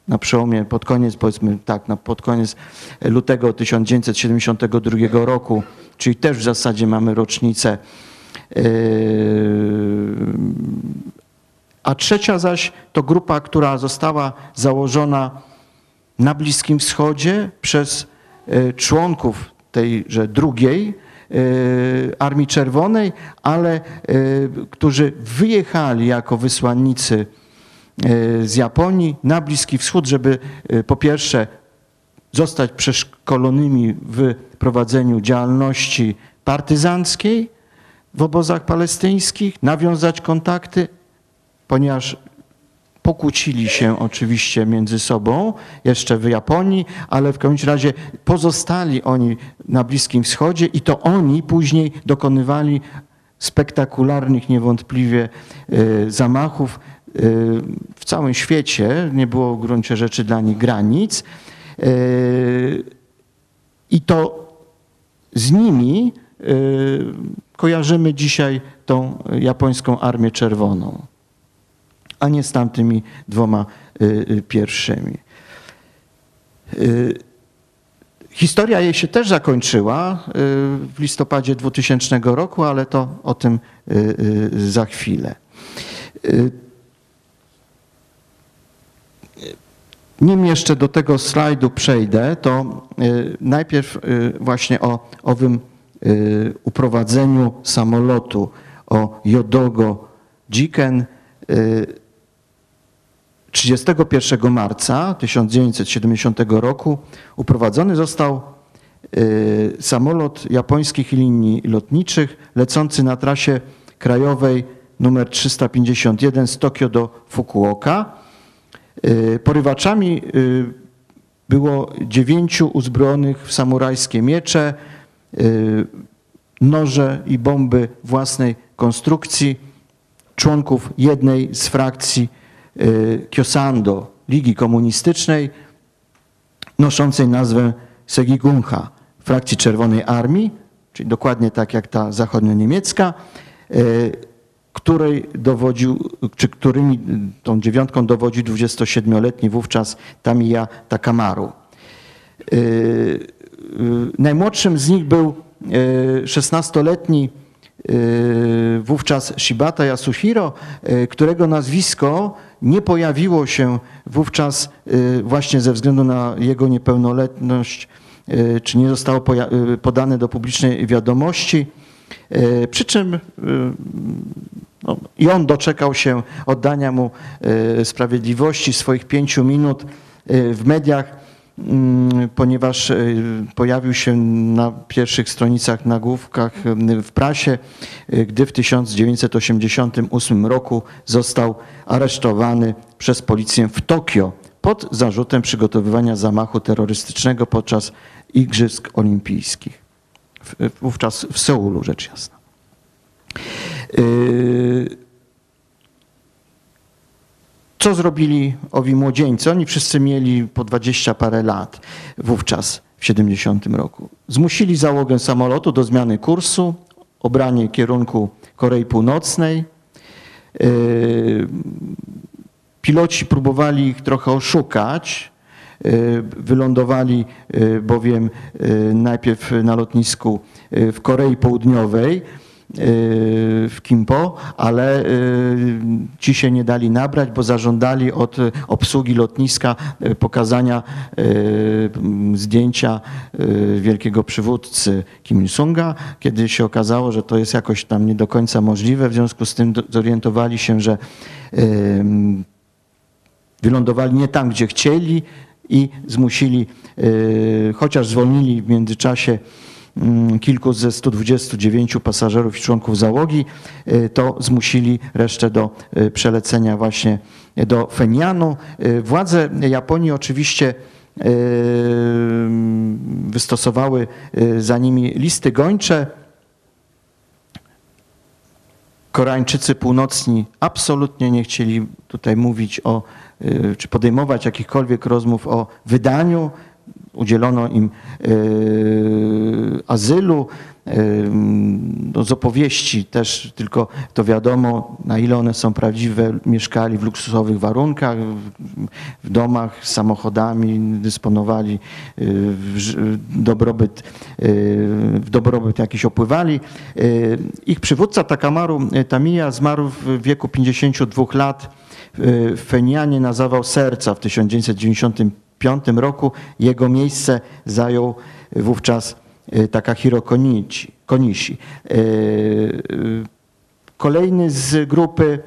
na przełomie, pod koniec, powiedzmy tak, na, pod koniec lutego 1972 roku, czyli też w zasadzie mamy rocznicę. Yy, A trzecia zaś to grupa, która została założona na Bliskim Wschodzie przez e, członków tejże drugiej e, Armii Czerwonej, ale którzy wyjechali jako wysłannicy z Japonii na Bliski Wschód, żeby e, po pierwsze zostać przeszkolonymi w prowadzeniu działalności partyzanckiej w obozach palestyńskich, nawiązać kontakty, ponieważ pokłócili się oczywiście między sobą, jeszcze w Japonii, ale w każdym razie pozostali oni na Bliskim Wschodzie i to oni później dokonywali spektakularnych niewątpliwie y, zamachów w całym świecie. Nie było w gruncie rzeczy dla nich granic. Y, I to z nimi y, kojarzymy dzisiaj tą japońską Armię Czerwoną, a nie z tamtymi dwoma y, pierwszymi. Historia jej się też zakończyła w listopadzie 2000 roku, ale to o tym za chwilę. Nim jeszcze do tego slajdu przejdę, to y, najpierw y, właśnie o owym y, uprowadzeniu samolotu, o Jodogo Jiken. y, 31 marca 1970 roku uprowadzony został samolot japońskich linii lotniczych lecący na trasie krajowej numer 351 z Tokio do Fukuoka. Y, Porywaczami y, było dziewięciu uzbrojonych w samurajskie miecze, y, noże i bomby własnej konstrukcji, członków jednej z frakcji Kyosando, Ligi Komunistycznej, noszącej nazwę Segigunha, frakcji Czerwonej Armii, czyli dokładnie tak jak ta zachodnio-niemiecka, y, której dowodził, czy którymi tą dziewiątką dowodził 27-letni wówczas Tamiya Takamaru. Y, y, Najmłodszym z nich był y, 16-letni y, wówczas Shibata Yasuhiro, którego nazwisko nie pojawiło się wówczas właśnie ze względu na jego niepełnoletność, czy nie zostało podane do publicznej wiadomości. Y, Przy czym y, no, i on doczekał się oddania mu y, sprawiedliwości swoich pięciu minut w mediach, mm, ponieważ pojawił się na pierwszych stronicach nagłówkach w prasie, gdy w 1988 roku został aresztowany przez policję w Tokio pod zarzutem przygotowywania zamachu terrorystycznego podczas Igrzysk Olimpijskich. Wówczas w Seulu, rzecz jasna. Yy, Co zrobili owi młodzieńcy? Oni wszyscy mieli po 20 parę lat wówczas, w 70 roku. Zmusili załogę samolotu do zmiany kursu, obranie kierunku Korei Północnej. Yy, Piloci próbowali ich trochę oszukać. Yy, Wylądowali yy, bowiem yy, najpierw na lotnisku w Korei Południowej, w Kimpo, ale ci się nie dali nabrać, bo zażądali od obsługi lotniska pokazania zdjęcia wielkiego przywódcy Kim Il-sunga. Kiedy się okazało, że to jest jakoś tam nie do końca możliwe, w związku z tym zorientowali się, że wylądowali nie tam, gdzie chcieli i zmusili, y, chociaż zwolnili w międzyczasie mm, kilku ze 129 pasażerów i członków załogi, y, to zmusili resztę do y, przelecenia właśnie do Fenianu. Władze Japonii oczywiście wystosowały za nimi listy gończe. Koreańczycy północni absolutnie nie chcieli tutaj mówić o, czy podejmować jakichkolwiek rozmów o wydaniu. Udzielono im y, azylu. Y, no z opowieści też tylko to wiadomo, na ile one są prawdziwe. Mieszkali w luksusowych warunkach, w- domach, samochodami, dysponowali y, w dobrobyt, y, w dobrobyt jakiś opływali. Y, Ich przywódca Takamaru y, Tamiya zmarł w wieku 52 lat y, Fenianie na zawał serca w 1995 roku. Jego miejsce zajął wówczas y, Takahiro. Konishi. Y, y, Kolejny z grupy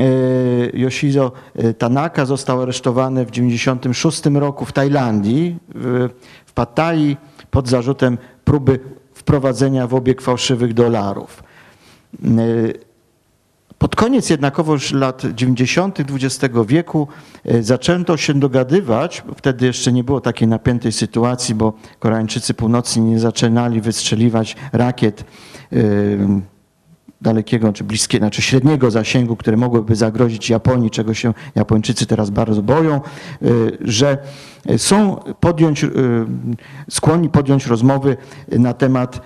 y, Yoshizo y, Tanaka został aresztowany w 1996 roku w Tajlandii, w, Pattayyi pod zarzutem próby wprowadzenia w obieg fałszywych dolarów. Pod koniec jednakowoż lat 90. XX wieku e, zaczęto się dogadywać, wtedy jeszcze nie było takiej napiętej sytuacji, bo Koreańczycy Północni nie zaczynali wystrzeliwać rakiet e, dalekiego czy bliskiego, znaczy średniego zasięgu, które mogłyby zagrozić Japonii, czego się Japończycy teraz bardzo boją, e, że są podjąć, skłonni podjąć rozmowy na temat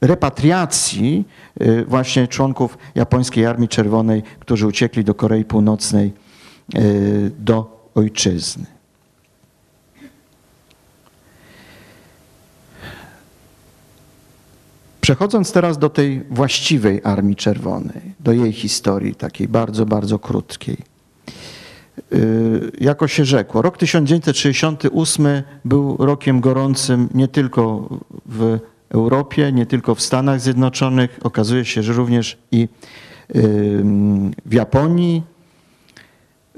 repatriacji y, właśnie członków japońskiej Armii Czerwonej, którzy uciekli do Korei Północnej y, do ojczyzny. Przechodząc teraz do tej właściwej Armii Czerwonej, do jej historii, takiej bardzo, bardzo krótkiej. Y, Jako się rzekło, rok 1968 był rokiem gorącym nie tylko w Europie, nie tylko w Stanach Zjednoczonych, okazuje się, że również i ym, w Japonii.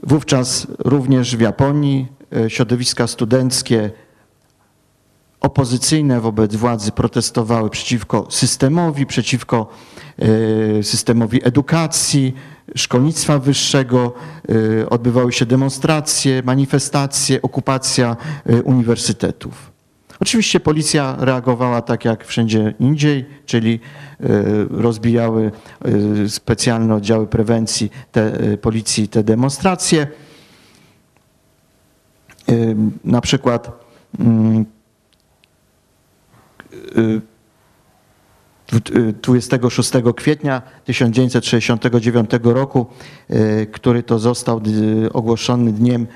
Wówczas również w Japonii e, środowiska studenckie opozycyjne wobec władzy protestowały przeciwko systemowi, przeciwko e, systemowi edukacji, szkolnictwa wyższego. Odbywały się demonstracje, manifestacje, okupacja uniwersytetów. Oczywiście policja reagowała tak jak wszędzie indziej, czyli e, rozbijały e, specjalne oddziały prewencji te, e, policji te demonstracje. Na przykład mm, dwu- e, 26 kwietnia 1969 roku, który to został ogłoszony dniem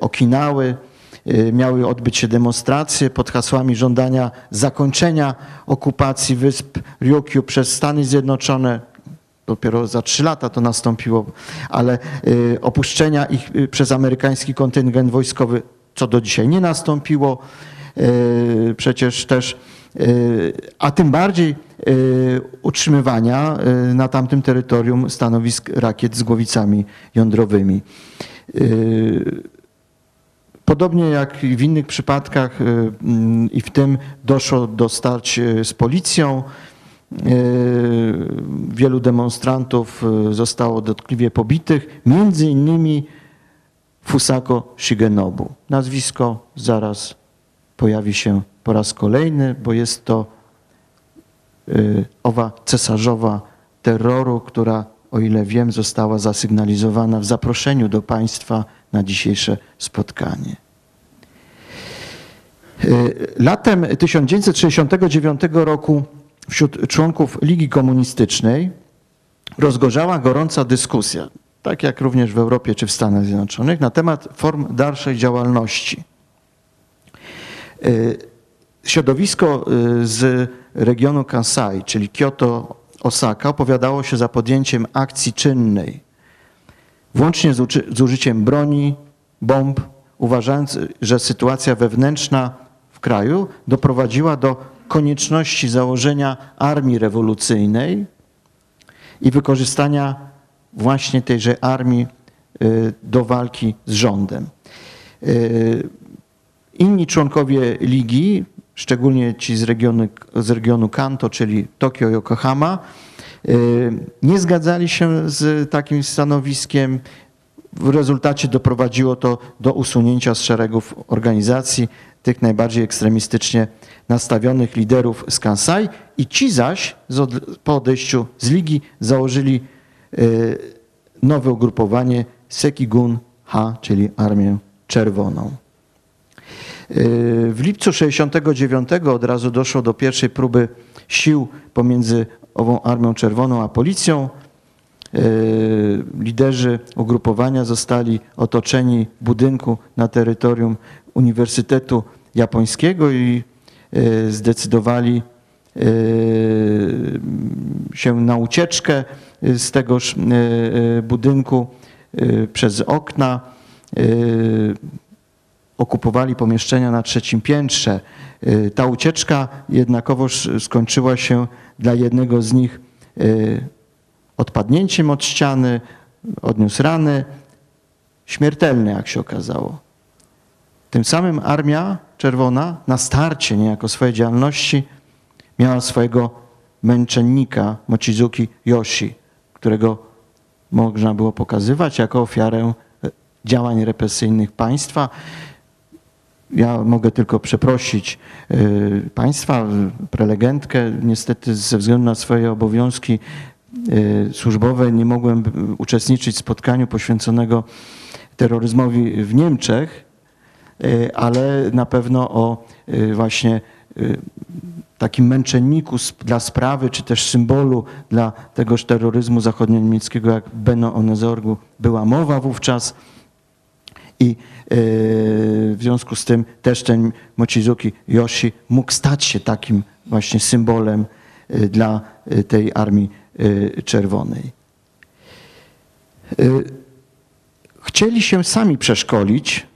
Okinały. E, Miały odbyć się demonstracje pod hasłami żądania zakończenia okupacji wysp Ryukyu przez Stany Zjednoczone. Dopiero za trzy lata to nastąpiło, ale e, opuszczenia ich e, przez amerykański kontyngent wojskowy, co do dzisiaj nie nastąpiło. Przecież też a tym bardziej utrzymywania na tamtym terytorium stanowisk rakiet z głowicami jądrowymi. Podobnie jak w innych przypadkach e, mm, i w tym doszło do starć e, z policją. E, Wielu demonstrantów zostało dotkliwie pobitych, między innymi Fusako Shigenobu. Nazwisko zaraz pojawi się po raz kolejny, bo jest to y, owa cesarzowa terroru, która, o ile wiem, została zasygnalizowana w zaproszeniu do Państwa na dzisiejsze spotkanie. Y, Latem 1969 roku wśród członków Ligi Komunistycznej rozgorzała gorąca dyskusja, tak jak również w Europie czy w Stanach Zjednoczonych, na temat form dalszej działalności. Y, Środowisko y, z regionu Kansai, czyli Kyoto, Osaka, opowiadało się za podjęciem akcji czynnej, włącznie z, z użyciem broni, bomb, uważając, że sytuacja wewnętrzna w kraju doprowadziła do konieczności założenia armii rewolucyjnej i wykorzystania właśnie tejże armii y, do walki z rządem. Y, Inni członkowie ligi, szczególnie ci z regionu, z regionu Kanto, czyli Tokio i Yokohama, nie zgadzali się z takim stanowiskiem. W rezultacie doprowadziło to do usunięcia z szeregów organizacji tych najbardziej ekstremistycznie nastawionych liderów z Kansai i ci zaś po odejściu z ligi założyli y, nowe ugrupowanie Sekigun Ha, czyli Armię Czerwoną. W lipcu 69 od razu doszło do pierwszej próby sił pomiędzy ową Armią Czerwoną a policją. Yy, Liderzy ugrupowania zostali otoczeni budynku na terytorium Uniwersytetu Japońskiego i yy, zdecydowali yy, się na ucieczkę z tegoż budynku przez okna. Okupowali pomieszczenia na trzecim piętrze. Y, Ta ucieczka jednakowoż skończyła się dla jednego z nich y, odpadnięciem od ściany, odniósł rany, śmiertelne jak się okazało. Tym samym Armia Czerwona na starcie niejako swojej działalności miała swojego męczennika Mochizuki Yoshi, którego można było pokazywać jako ofiarę e, działań represyjnych państwa. Ja mogę tylko przeprosić y, Państwa, prelegentkę. Niestety ze względu na swoje obowiązki y, służbowe nie mogłem uczestniczyć w spotkaniu poświęconego terroryzmowi w Niemczech, y, ale na pewno o właśnie takim męczenniku dla sprawy, czy też symbolu dla tegoż terroryzmu zachodnio-niemieckiego, jak Benno Onezorgu, była mowa wówczas. I w związku z tym też ten Mochizuki Yoshi mógł stać się takim właśnie symbolem e, dla e, tej Armii Czerwonej. Chcieli się sami przeszkolić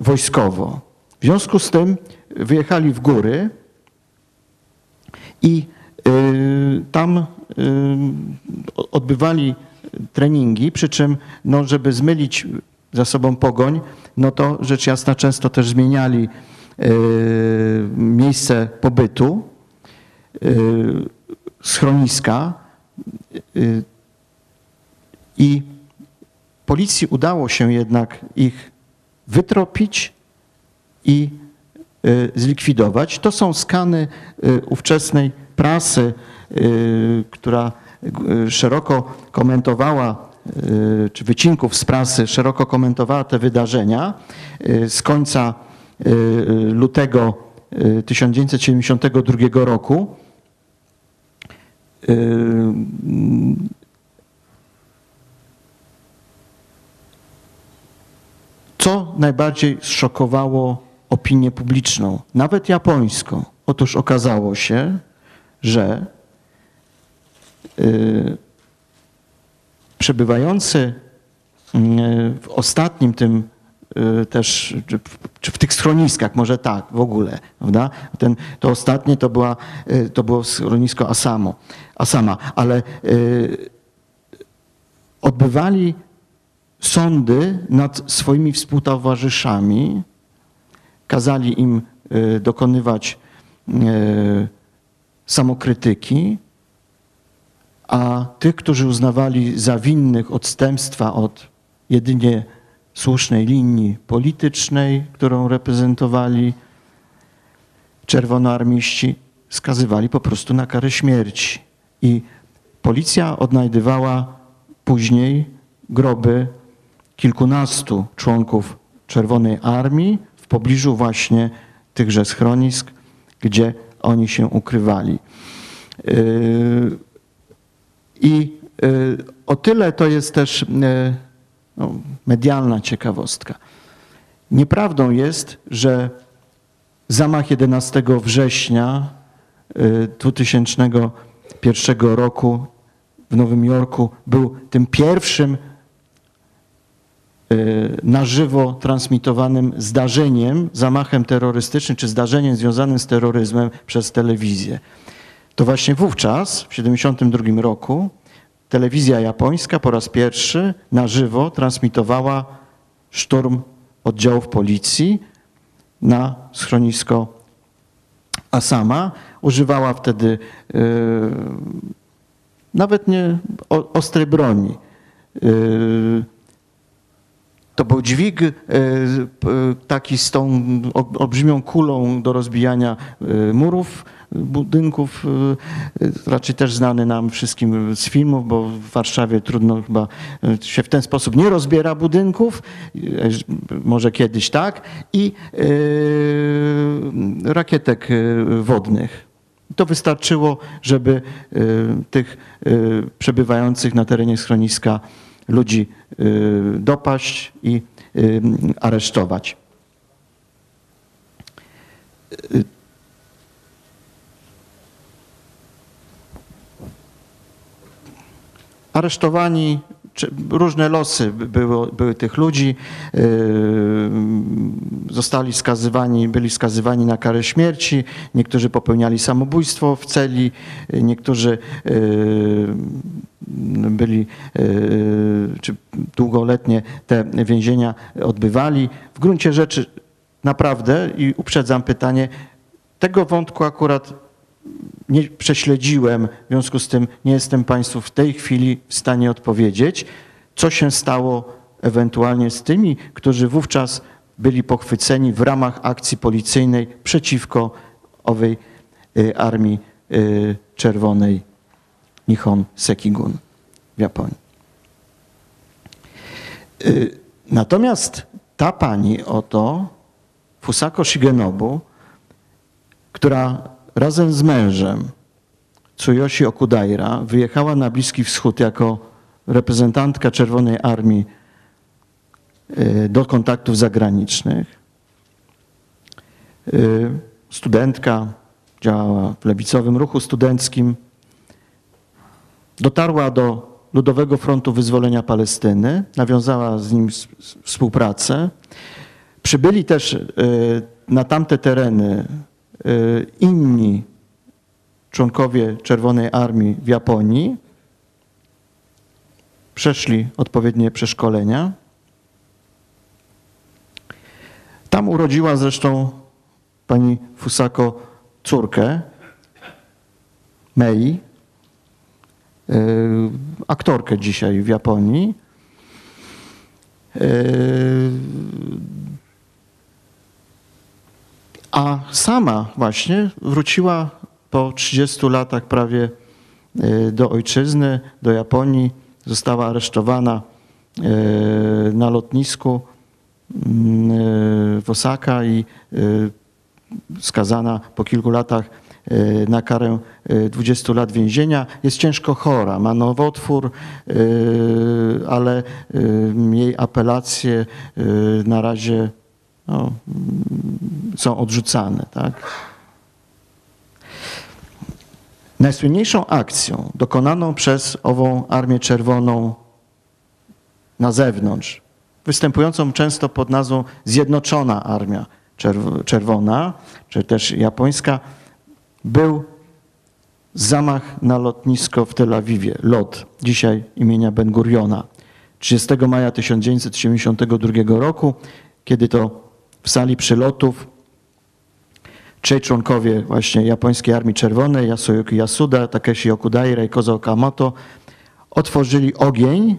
wojskowo. W związku z tym wyjechali w góry i tam odbywali treningi, przy czym, no, żeby zmylić za sobą pogoń, no to rzecz jasna często też zmieniali y, miejsce pobytu, y, schroniska y, i policji udało się jednak ich wytropić i zlikwidować. To są skany ówczesnej prasy, która szeroko komentowała, czy wycinków z prasy szeroko komentowała te wydarzenia y, z końca y, lutego y, 1972 roku. Y, Co najbardziej zszokowało opinię publiczną, nawet japońską? Otóż okazało się, że y, przebywający y, w ostatnim tym y, też, czy w, tych schroniskach, może tak w ogóle, prawda? Ten, to ostatnie to, była, y, to było schronisko Asamo, Asama, ale y, odbywali sądy nad swoimi współtowarzyszami, kazali im dokonywać samokrytyki, a tych, którzy uznawali za winnych odstępstwa od jedynie słusznej linii politycznej, którą reprezentowali czerwonoarmiści, skazywali po prostu na karę śmierci. I policja odnajdywała później groby kilkunastu członków Czerwonej Armii w pobliżu właśnie tychże schronisk, gdzie oni się ukrywali. Yy, I yy, o tyle to jest też yy, no, medialna ciekawostka. Nieprawdą jest, że zamach 11 września y, 2001 roku w Nowym Jorku był tym pierwszym y, na żywo transmitowanym zdarzeniem, zamachem terrorystycznym czy zdarzeniem związanym z terroryzmem przez telewizję. To właśnie wówczas, w 1972 roku, telewizja japońska po raz pierwszy na żywo transmitowała szturm oddziałów policji na schronisko Asama. Używała wtedy y, nawet nie o, ostrej broni. Y, to był dźwig y, taki z tą ol- olbrzymią kulą do rozbijania y, murów budynków, y, y, raczej też znany nam wszystkim z filmów, bo w Warszawie trudno chyba y, się w ten sposób nie rozbiera budynków, może kiedyś tak, i rakietek wodnych. To wystarczyło, żeby tych przebywających na terenie schroniska ludzi dopaść i aresztować. Aresztowani, różne losy by- były, tych ludzi. Yy, Zostali skazywani, byli skazywani na karę śmierci. Niektórzy popełniali samobójstwo w celi, niektórzy yy, byli, yy, czy długoletnie te więzienia odbywali. W gruncie rzeczy naprawdę, i uprzedzam pytanie, tego wątku akurat nie prześledziłem, w związku z tym nie jestem Państwu w tej chwili w stanie odpowiedzieć, co się stało ewentualnie z tymi, którzy wówczas byli pochwyceni w ramach akcji policyjnej przeciwko owej y, Armii y, Czerwonej Nihon Sekigun w Japonii. Y, Natomiast ta pani oto, Fusako Shigenobu, która razem z mężem, Tsuyoshi Okudaira, wyjechała na Bliski Wschód jako reprezentantka Czerwonej Armii y, do kontaktów zagranicznych. Y, Studentka, działała w lewicowym ruchu studenckim. Dotarła do Ludowego Frontu Wyzwolenia Palestyny, nawiązała z nim współpracę. Przybyli też y, na tamte tereny inni członkowie Czerwonej Armii w Japonii. Przeszli odpowiednie przeszkolenia. Tam urodziła zresztą pani Fusako córkę, Mei, y, aktorkę dzisiaj w Japonii. A sama właśnie wróciła po 30 latach prawie y, do ojczyzny, do Japonii. Została aresztowana y, na lotnisku mm, y, w Osaka i skazana po kilku latach na karę y, 20 lat więzienia. Jest ciężko chora, ma nowotwór, ale jej apelacje na razie no, mm, są odrzucane. Tak? Najsłynniejszą akcją dokonaną przez ową Armię Czerwoną na zewnątrz, występującą często pod nazwą Zjednoczona Armia Czerw- Czerwona, czy też japońska, był zamach na lotnisko w Tel Awiwie, LOT, dzisiaj imienia Ben Guriona. 30 maja 1972 roku, kiedy to w sali przylotów trzej członkowie właśnie japońskiej Armii Czerwonej, Yasuyuki Yasuda, Takeshi Okudaira i Kozo Okamoto, otworzyli ogień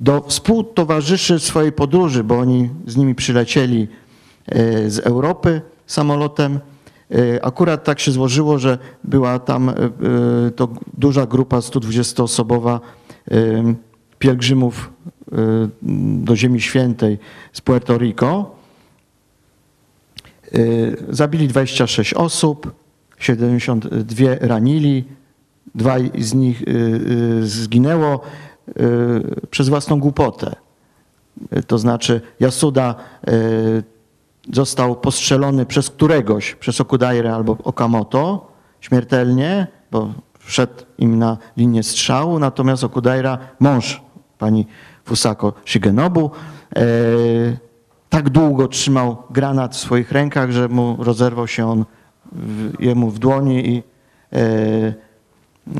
do współtowarzyszy swojej podróży, bo oni z nimi przylecieli e, z Europy samolotem. E, Akurat tak się złożyło, że była tam e, to duża grupa 120-osobowa e, pielgrzymów do Ziemi Świętej z Puerto Rico. Y, Zabili 26 osób, 72 ranili, dwaj z nich y, y, zginęło przez własną głupotę. To znaczy Yasuda y, został postrzelony przez któregoś, przez Okudairę albo Okamoto śmiertelnie, bo wszedł im na linię strzału, natomiast Okudaira, mąż pani Fusako Shigenobu, tak długo trzymał granat w swoich rękach, że mu rozerwał się on w, jemu w dłoni i e,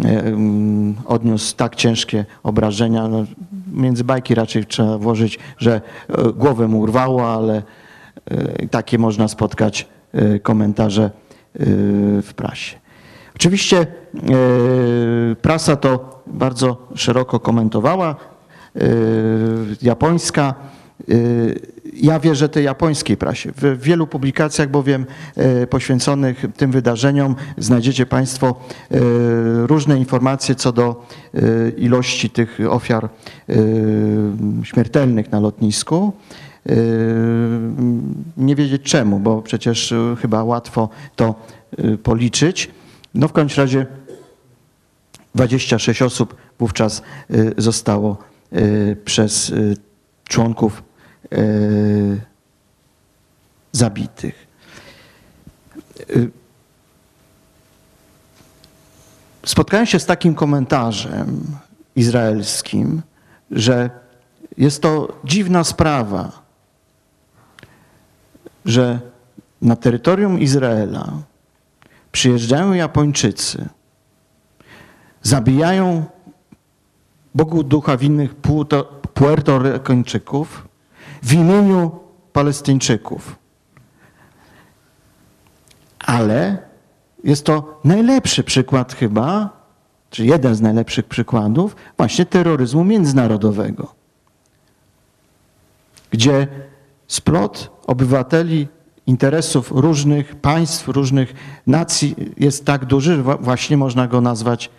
e, mm, odniósł tak ciężkie obrażenia. No, między bajki raczej trzeba włożyć, że e, głowę mu urwało, ale e, takie można spotkać e, komentarze e, w prasie. Oczywiście prasa to bardzo szeroko komentowała, japońska. E, Ja wierzę tej japońskiej prasie. W wielu publikacjach bowiem e, poświęconych tym wydarzeniom znajdziecie Państwo e, różne informacje co do ilości tych ofiar śmiertelnych na lotnisku. Nie wiedzieć czemu, bo przecież chyba łatwo to policzyć. No w każdym razie 26 osób wówczas y, zostało y, przez y, członków y, zabitych. Y, Spotkałem się z takim komentarzem izraelskim, że jest to dziwna sprawa, że na terytorium Izraela przyjeżdżają Japończycy, zabijają Bogu ducha winnych Puerto- Puertorykończyków w imieniu Palestyńczyków. Ale jest to najlepszy przykład chyba, czy jeden z najlepszych przykładów właśnie terroryzmu międzynarodowego, gdzie splot obywateli interesów różnych państw, różnych nacji jest tak duży, że właśnie można go nazwać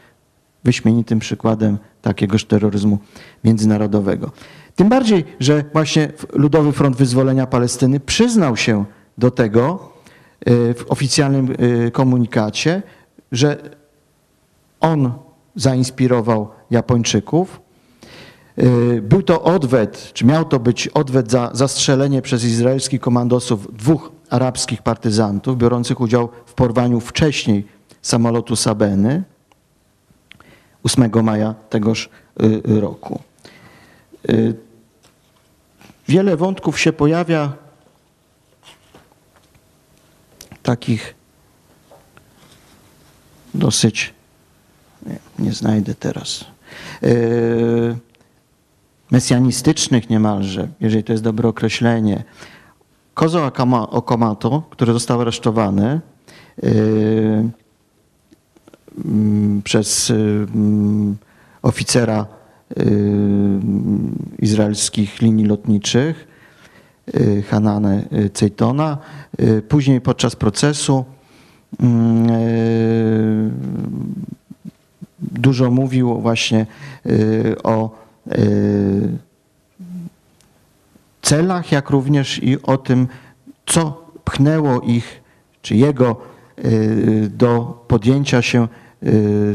wyśmienitym przykładem takiegoż terroryzmu międzynarodowego. Tym bardziej, że właśnie Ludowy Front Wyzwolenia Palestyny przyznał się do tego y, w oficjalnym y, komunikacie, że on zainspirował Japończyków. Y, Był to odwet, czy miał to być odwet za zastrzelenie przez izraelskich komandosów dwóch arabskich partyzantów biorących udział w porwaniu wcześniej samolotu Sabeny 8 maja tegoż y, roku. Wiele wątków się pojawia takich dosyć, nie, nie znajdę teraz, yy, mesjanistycznych niemalże, jeżeli to jest dobre określenie. Kozo Okamoto, który został aresztowany yy, mm, przez oficera yy, izraelskich linii lotniczych, y, Hanane y, Cejtona. Y, Później podczas procesu y, dużo mówił właśnie y, o y, celach, jak również i o tym, co pchnęło ich, czy jego y, do podjęcia się y,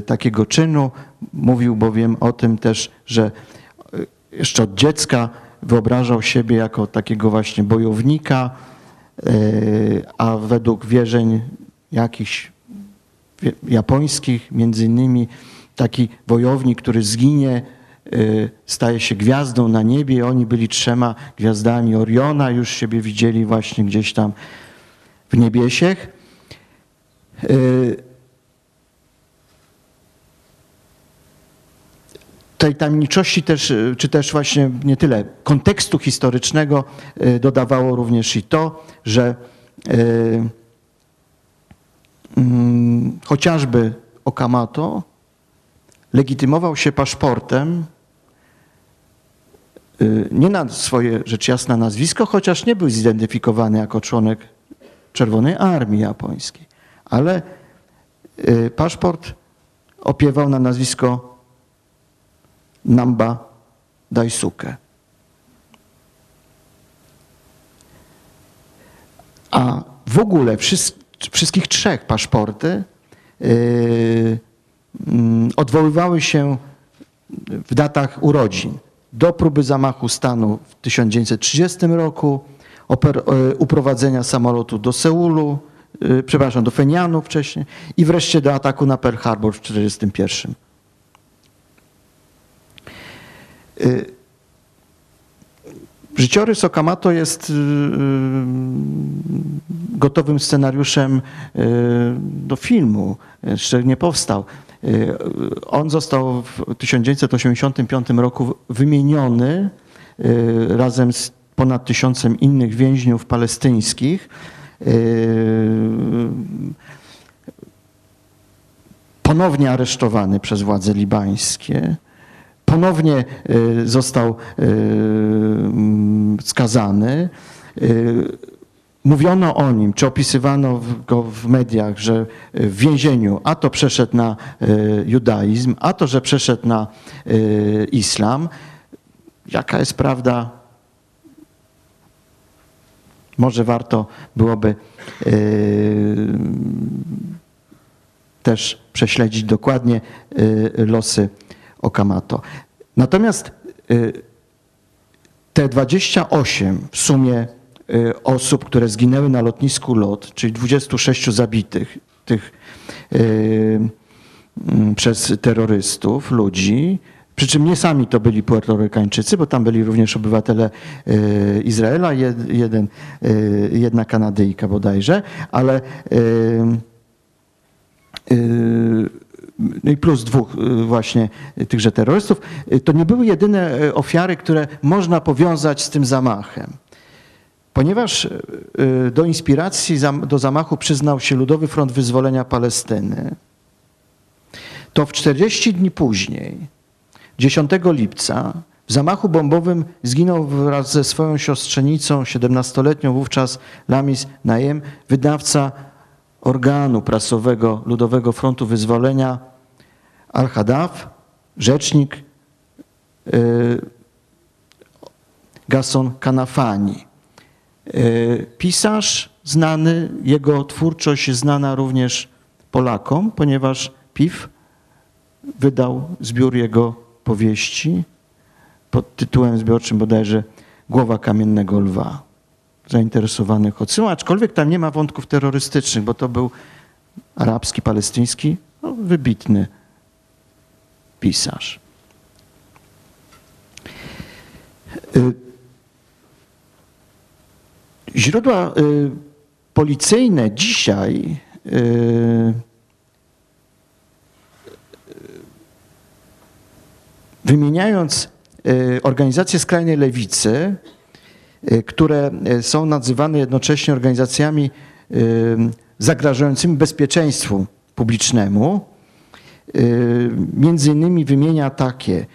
takiego czynu. Mówił bowiem o tym też, że y, jeszcze od dziecka wyobrażał siebie jako takiego właśnie bojownika, y, a według wierzeń jakichś japońskich, między innymi taki wojownik, który zginie, y, staje się gwiazdą na niebie. Oni byli trzema gwiazdami Oriona, już siebie widzieli właśnie gdzieś tam w niebiesiech. Tej tajemniczości też, y, czy też właśnie nie tyle kontekstu historycznego y, dodawało również i to, że y, mm, chociażby Okamato legitymował się paszportem nie na swoje rzecz jasna nazwisko, chociaż nie był zidentyfikowany jako członek Czerwonej Armii Japońskiej, ale paszport opiewał na nazwisko Namba Daisuke. A w ogóle wszys- wszystkich trzech paszporty yy, mm, odwoływały się w datach urodzin. Do próby zamachu stanu w 1930 roku, yy, uprowadzenia samolotu do Seulu, yy, przepraszam, do Fenianu wcześniej i wreszcie do ataku na Pearl Harbor w 1941. Y, Życiorys Okamato jest y, y, gotowym scenariuszem y, do filmu, jeszcze nie powstał. Y, On został w 1985 roku wymieniony y, razem z ponad tysiącem innych więźniów palestyńskich. y, Ponownie aresztowany przez władze libańskie ponownie y, został y, mm, skazany. Y, Mówiono o nim, czy opisywano go w mediach, że w więzieniu a to przeszedł na judaizm, a to, że przeszedł na islam. Jaka jest prawda? Może warto byłoby też prześledzić dokładnie losy Okamato. Natomiast y, te 28 w sumie y, osób, które zginęły na lotnisku LOT, czyli 26 zabitych tych y, mm, przez terrorystów, ludzi, przy czym nie sami to byli puertorykańczycy, bo tam byli również obywatele Izraela, jed, jeden, jedna Kanadyjka bodajże, ale no i plus dwóch y, właśnie tychże terrorystów, y, to nie były jedyne y, ofiary, które można powiązać z tym zamachem. Ponieważ do inspiracji do zamachu przyznał się Ludowy Front Wyzwolenia Palestyny, to w 40 dni później, 10 lipca, w zamachu bombowym zginął wraz ze swoją siostrzenicą, 17-letnią wówczas Lamis Najem, wydawca organu prasowego Ludowego Frontu Wyzwolenia Al-Hadaf, rzecznik y, Gasson Kanafani. Y, Pisarz znany, jego twórczość znana również Polakom, ponieważ PIF wydał zbiór jego powieści pod tytułem zbiorczym bodajże Głowa kamiennego lwa. Zainteresowanych odsyłam, aczkolwiek tam nie ma wątków terrorystycznych, bo to był arabski, palestyński, no, wybitny pisarz. Y, Źródła y, policyjne dzisiaj y, wymieniając organizacje skrajnej lewicy, które y, są nazywane jednocześnie organizacjami y, zagrażającymi bezpieczeństwu publicznemu, y, między innymi wymienia takie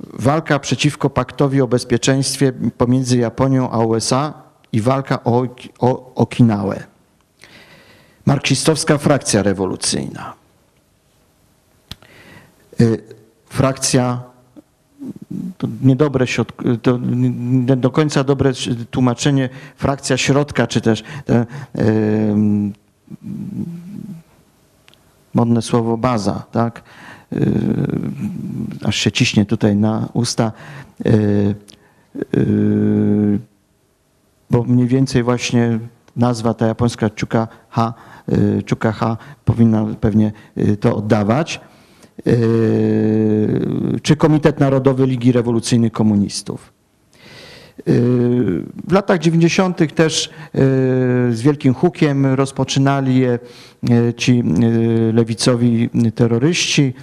walka przeciwko paktowi o bezpieczeństwie pomiędzy Japonią a USA i walka o, o Okinawę. Marksistowska frakcja rewolucyjna. Y, Frakcja niedobre to nie do końca dobre tłumaczenie frakcja środka, czy też e, em, modne słowo baza, tak? E, aż się ciśnie tutaj na usta. E, bo mniej więcej właśnie nazwa ta japońska Chuka Ha, e, Chuka Ha powinna pewnie to oddawać. E, Czy Komitet Narodowy Ligi Rewolucyjnych Komunistów. E, W latach 90. też e, z wielkim hukiem rozpoczynali je ci lewicowi terroryści.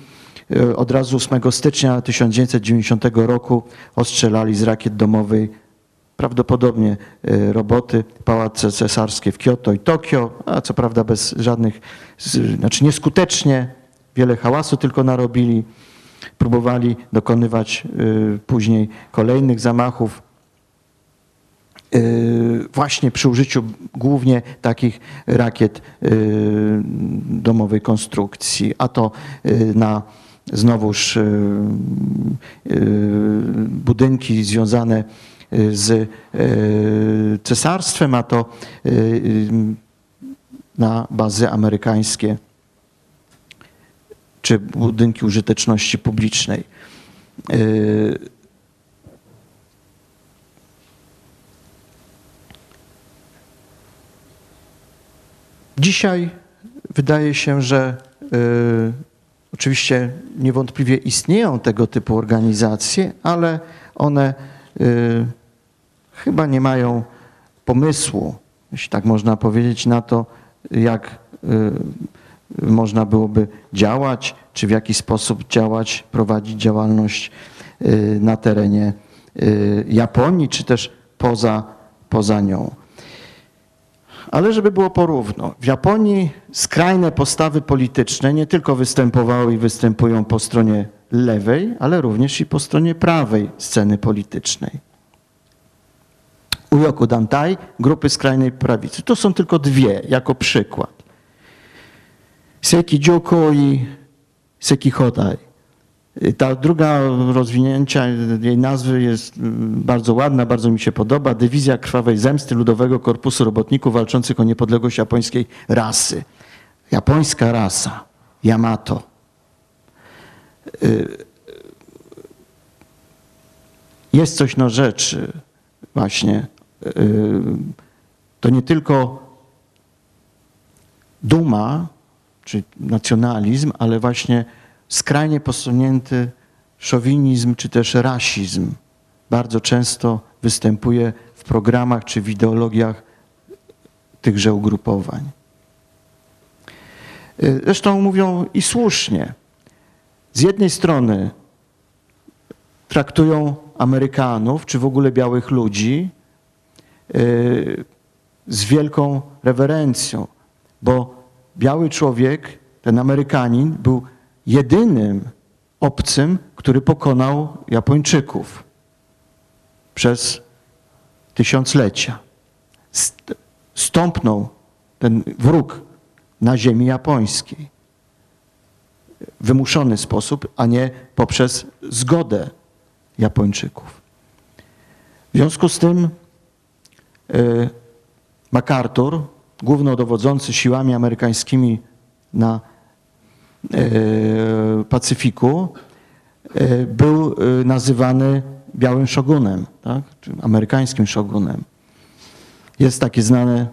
Od razu 8 stycznia 1990 roku ostrzelali z rakiet domowej prawdopodobnie roboty, pałace cesarskie w Kyoto i Tokio, a co prawda bez żadnych, znaczy nieskutecznie, wiele hałasu tylko narobili. Próbowali dokonywać e, później kolejnych zamachów, e, właśnie przy użyciu głównie takich rakiet e, domowej konstrukcji, a to na znowuż budynki związane z cesarstwem, a to na bazy amerykańskie czy budynki użyteczności publicznej. E, Dzisiaj wydaje się, że y, oczywiście niewątpliwie istnieją tego typu organizacje, ale one y, chyba nie mają pomysłu, jeśli tak można powiedzieć, na to, jak y, można byłoby działać, czy w jaki sposób działać, prowadzić działalność y, na terenie y, Japonii, czy też poza, poza nią. Ale żeby było porówno, w Japonii skrajne postawy polityczne nie tylko występowały i występują po stronie lewej, ale również i po stronie prawej sceny politycznej. Uyoku Dantai, grupy skrajnej prawicy. To są tylko dwie, jako przykład. Seki Joko i Seki Hodai. Ta druga rozwinięcia jej nazwy jest mm, bardzo ładna, bardzo mi się podoba. Dywizja Krwawej Zemsty Ludowego Korpusu Robotników walczących o niepodległość japońskiej rasy. Japońska rasa, Yamato. Y, Jest coś na rzeczy właśnie. Y, To nie tylko duma, czy nacjonalizm, ale właśnie skrajnie posunięty szowinizm czy też rasizm bardzo często występuje w programach czy w ideologiach tychże ugrupowań. Y, Zresztą mówią i słusznie. Z jednej strony traktują Amerykanów, czy w ogóle białych ludzi, y, z wielką rewerencją, bo biały człowiek, ten Amerykanin, był jedynym obcym, który pokonał Japończyków przez tysiąclecia. St- Stąpnął ten wróg na ziemi japońskiej w wymuszony sposób, a nie poprzez zgodę Japończyków. W związku z tym y, MacArthur, głównodowodzący siłami amerykańskimi na y, Pacyfiku, y, był y, nazywany białym szogunem, tak? amerykańskim szogunem. Jest takie znane,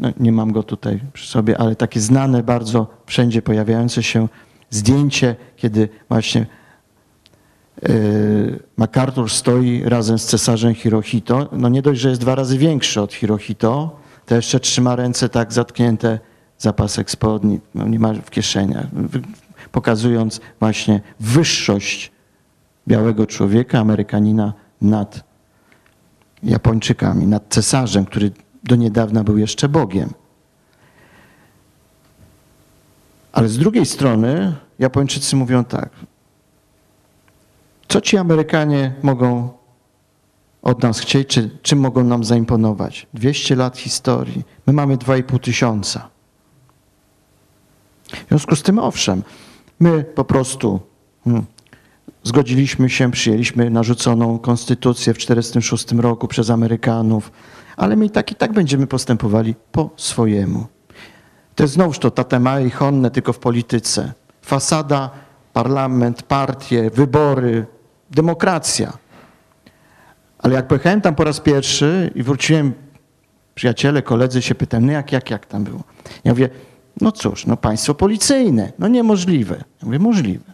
no nie mam go tutaj przy sobie, ale takie znane bardzo wszędzie pojawiające się zdjęcie, kiedy właśnie MacArthur stoi razem z cesarzem Hirohito. No nie dość, że jest dwa razy większy od Hirohito, to jeszcze trzyma ręce tak zatknięte za pasek spodni, no nie ma w kieszeniach, pokazując właśnie wyższość białego człowieka, Amerykanina nad Japończykami, nad cesarzem, który do niedawna był jeszcze Bogiem. Ale z drugiej strony Japończycy mówią tak. Co ci Amerykanie mogą od nas chcieć, czy czym mogą nam zaimponować? 200 lat historii. My mamy 2,5 tysiąca. W związku z tym, owszem, my po prostu hmm, zgodziliśmy się, przyjęliśmy narzuconą konstytucję w 1946 roku przez Amerykanów, ale my i tak i tak będziemy postępowali po swojemu. To jest znowuż to tatema i honne tylko w polityce. Fasada, parlament, partie, wybory, demokracja. Ale jak pojechałem tam po raz pierwszy i wróciłem, przyjaciele, koledzy się pytają, no jak, jak, jak tam było? Ja mówię, no cóż, no państwo policyjne, no niemożliwe. Ja mówię, możliwe.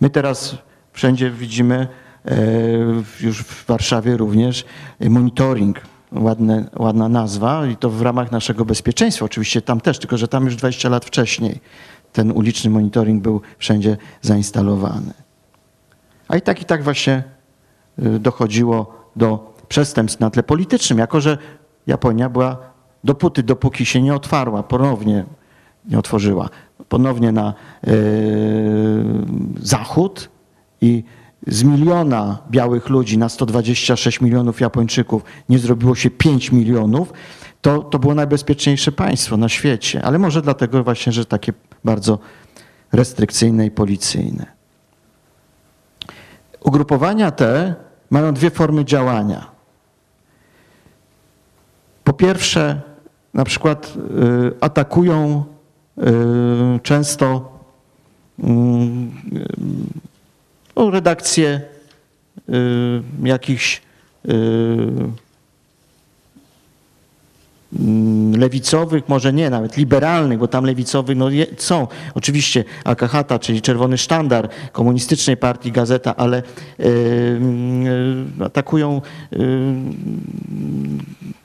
My teraz wszędzie widzimy, e, już w Warszawie również, e, monitoring. Ładne, ładna nazwa i to w ramach naszego bezpieczeństwa. Oczywiście tam też, tylko że tam już 20 lat wcześniej ten uliczny monitoring był wszędzie zainstalowany. A i tak, i tak właśnie dochodziło do przestępstw na tle politycznym, jako że Japonia była dopóty, dopóki się nie otwarła, ponownie nie otworzyła, ponownie na y, zachód i z miliona białych ludzi na 126 milionów Japończyków nie zrobiło się 5 milionów, to, to było najbezpieczniejsze państwo na świecie. Ale może dlatego właśnie, że takie bardzo restrykcyjne i policyjne. Ugrupowania te mają dwie formy działania. Po pierwsze, na przykład y, atakują y, często mm, o redakcję y, jakichś y, lewicowych, może nie, nawet liberalnych, bo tam lewicowych no, są. Oczywiście Akahata, czyli Czerwony Sztandar komunistycznej partii, gazeta, ale atakują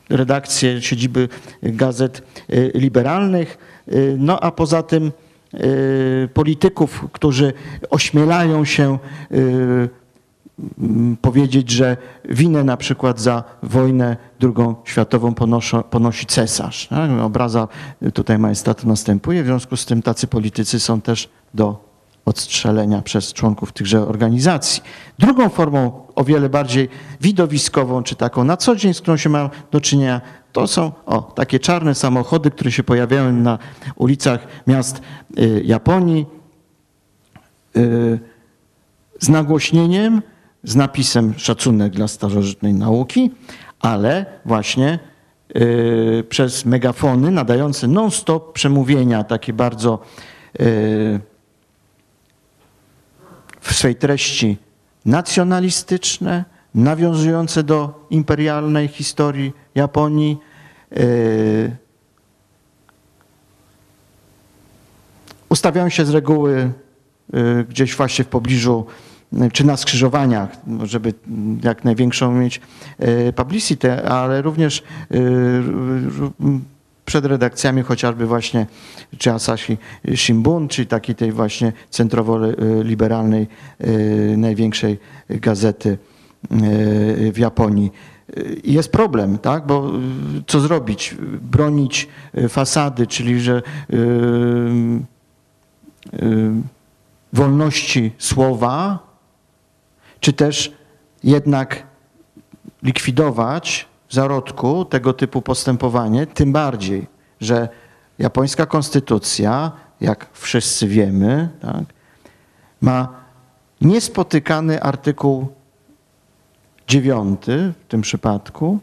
redakcje, siedziby gazet y, liberalnych. Y, No a poza tym y, polityków, którzy ośmielają się powiedzieć, że winę na przykład za wojnę drugą światową ponosi cesarz. Tak? Obraza tutaj majestatu następuje, w związku z tym tacy politycy są też do odstrzelenia przez członków tychże organizacji. Drugą formą, o wiele bardziej widowiskową, czy taką na co dzień, z którą się ma do czynienia, to są o, takie czarne samochody, które się pojawiają na ulicach miast y, Japonii y, z nagłośnieniem, z napisem szacunek dla starożytnej nauki, ale właśnie y, przez megafony nadające non-stop przemówienia, takie bardzo y, w swej treści nacjonalistyczne, nawiązujące do imperialnej historii Japonii. y, Ustawiają się z reguły y, gdzieś właśnie w pobliżu czy na skrzyżowaniach, żeby jak największą mieć y, publicity, ale również r- przed redakcjami chociażby właśnie czy Asahi Shimbun, czy takiej tej właśnie centrowo-liberalnej y, największej gazety w Japonii. Jest problem, tak? Bo co zrobić? Bronić fasady, czyli że wolności słowa, czy też jednak likwidować w zarodku tego typu postępowanie, tym bardziej, że japońska konstytucja, jak wszyscy wiemy, tak, ma niespotykany artykuł dziewiąty w tym przypadku,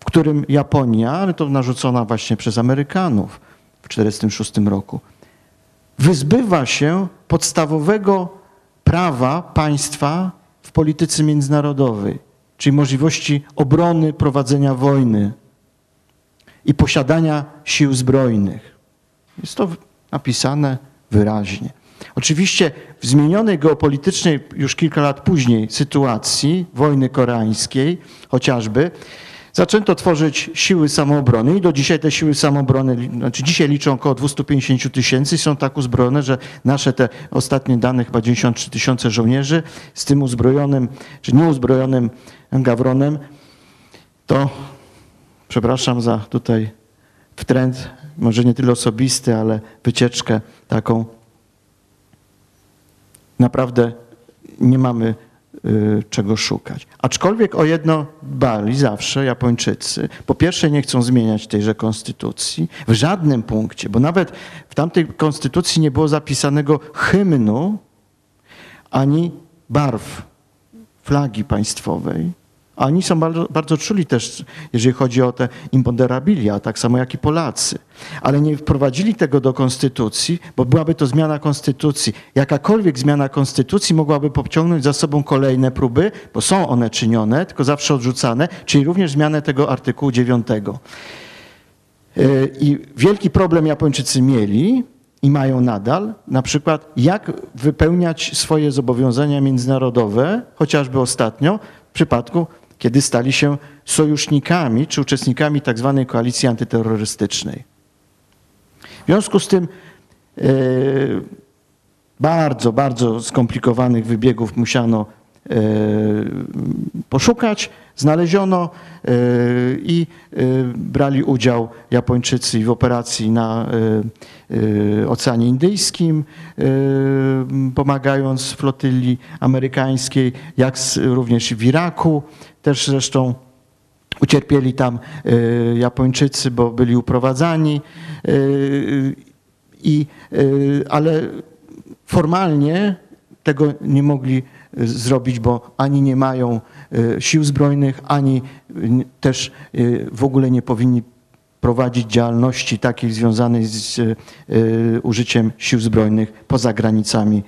w którym Japonia, ale to narzucona właśnie przez Amerykanów w 1946 roku, wyzbywa się podstawowego prawa państwa w polityce międzynarodowej, czyli możliwości obrony, prowadzenia wojny i posiadania sił zbrojnych. Jest to napisane wyraźnie. Oczywiście w zmienionej geopolitycznej już kilka lat później sytuacji wojny koreańskiej chociażby zaczęto tworzyć siły samoobrony i do dzisiaj te siły samoobrony, znaczy dzisiaj liczą około 250 tysięcy są tak uzbrojone, że nasze te ostatnie dane, chyba 93 tysiące żołnierzy z tym uzbrojonym, czy nieuzbrojonym gawronem, to przepraszam za tutaj wtręt, może nie tyle osobisty, ale wycieczkę taką. Naprawdę nie mamy czego szukać. Aczkolwiek o jedno dbali zawsze Japończycy. Po pierwsze nie chcą zmieniać tejże konstytucji w żadnym punkcie, bo nawet w tamtej konstytucji nie było zapisanego hymnu ani barw flagi państwowej. A oni są bardzo, bardzo czuli też, jeżeli chodzi o te imponderabilia, tak samo jak i Polacy. Ale nie wprowadzili tego do konstytucji, bo byłaby to zmiana konstytucji. Jakakolwiek zmiana konstytucji mogłaby pociągnąć za sobą kolejne próby, bo są one czynione, tylko zawsze odrzucane, czyli również zmianę tego artykułu 9. Yy, I wielki problem Japończycy mieli i mają nadal, na przykład jak wypełniać swoje zobowiązania międzynarodowe, chociażby ostatnio w przypadku, kiedy stali się sojusznikami czy uczestnikami tak zwanej koalicji antyterrorystycznej. W związku z tym yy, bardzo, bardzo skomplikowanych wybiegów musiano yy, poszukać, znaleziono yy, i brali udział Japończycy w operacji na Oceanie Indyjskim, pomagając flotyli amerykańskiej, jak również w Iraku. Też zresztą ucierpieli tam y, Japończycy, bo byli uprowadzani. y, I, y, ale formalnie tego nie mogli zrobić, bo ani nie mają sił zbrojnych, ani też w ogóle nie powinni prowadzić działalności takiej związanej z użyciem sił zbrojnych poza granicami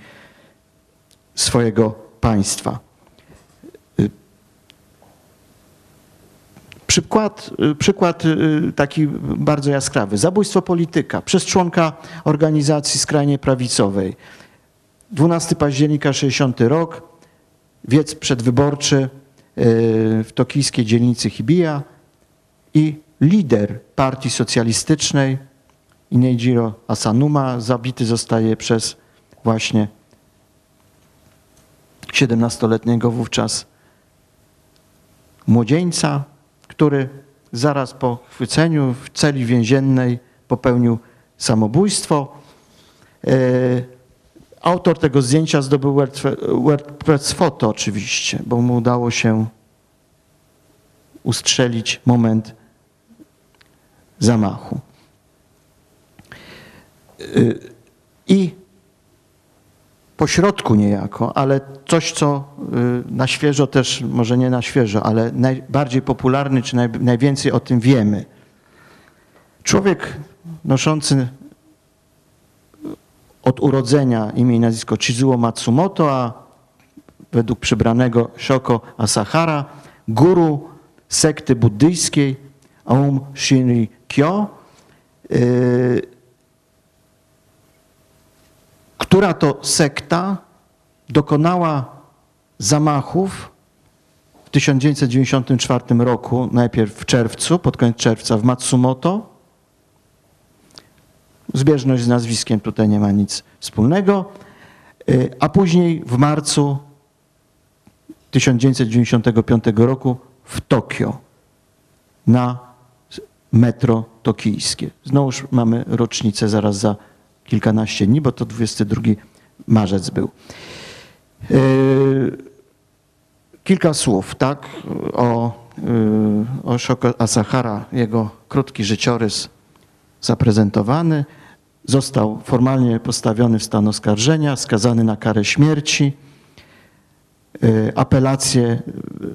swojego państwa. Przykład, y, przykład y, taki bardzo jaskrawy. Zabójstwo polityka przez członka organizacji skrajnie prawicowej. 12 października 60 rok, wiec przedwyborczy y, w tokijskiej dzielnicy Hibiya i lider partii socjalistycznej Inejiro Asanuma zabity zostaje przez właśnie 17-letniego wówczas młodzieńca, który zaraz po chwyceniu w celi więziennej popełnił samobójstwo. E, Autor tego zdjęcia zdobył Word- WordPress Photo oczywiście, bo mu udało się ustrzelić moment zamachu. Y, I po środku niejako, ale coś, co y, na świeżo też, może nie na świeżo, ale najbardziej popularny, czy naj, najwięcej o tym wiemy. Człowiek noszący od urodzenia imię i nazwisko Chizuo Matsumoto, a według przybranego Shoko Asahara, guru sekty buddyjskiej Aum Shinri Kyo, y, która to sekta dokonała zamachów w 1994 roku, najpierw w czerwcu, pod koniec czerwca w Matsumoto. Zbieżność z nazwiskiem tutaj nie ma nic wspólnego. Y, A później w marcu 1995 roku w Tokio na metro tokijskie. Znowuż mamy rocznicę zaraz za kilkanaście dni, bo to 22 marzec był. Yy, Kilka słów, tak, o, yy, o Shoko Asahara, jego krótki życiorys zaprezentowany. Został formalnie postawiony w stan oskarżenia, skazany na karę śmierci. Yy, Apelacje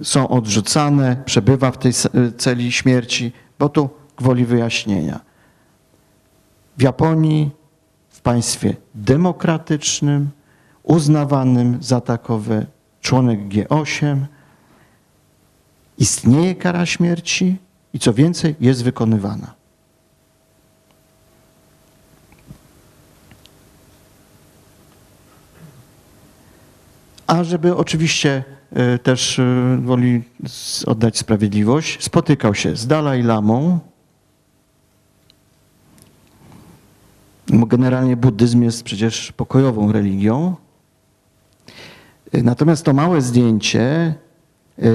są odrzucane, przebywa w tej celi śmierci, bo tu gwoli wyjaśnienia. W Japonii, państwie demokratycznym, uznawanym za takowe, członek G8, istnieje kara śmierci i co więcej, jest wykonywana. A żeby oczywiście e, też e, woli oddać sprawiedliwość, spotykał się z Dalaj Lamą. Generalnie buddyzm jest przecież pokojową religią. Natomiast to małe zdjęcie, e,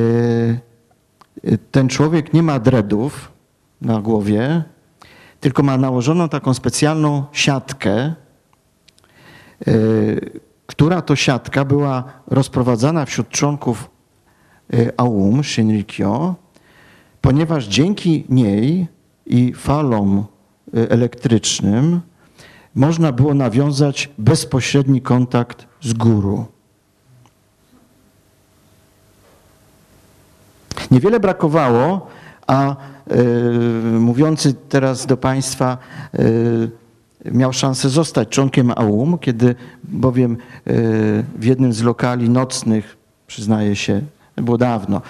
ten człowiek nie ma dreadów na głowie, tylko ma nałożoną taką specjalną siatkę, e, która to siatka była rozprowadzana wśród członków e, AUM, Shinrikyo, ponieważ dzięki niej i falom elektrycznym można było nawiązać bezpośredni kontakt z guru. Niewiele brakowało, a e, mówiący teraz do Państwa e, miał szansę zostać członkiem AUM, kiedy bowiem e, w jednym z lokali nocnych, przyznaję się, było dawno,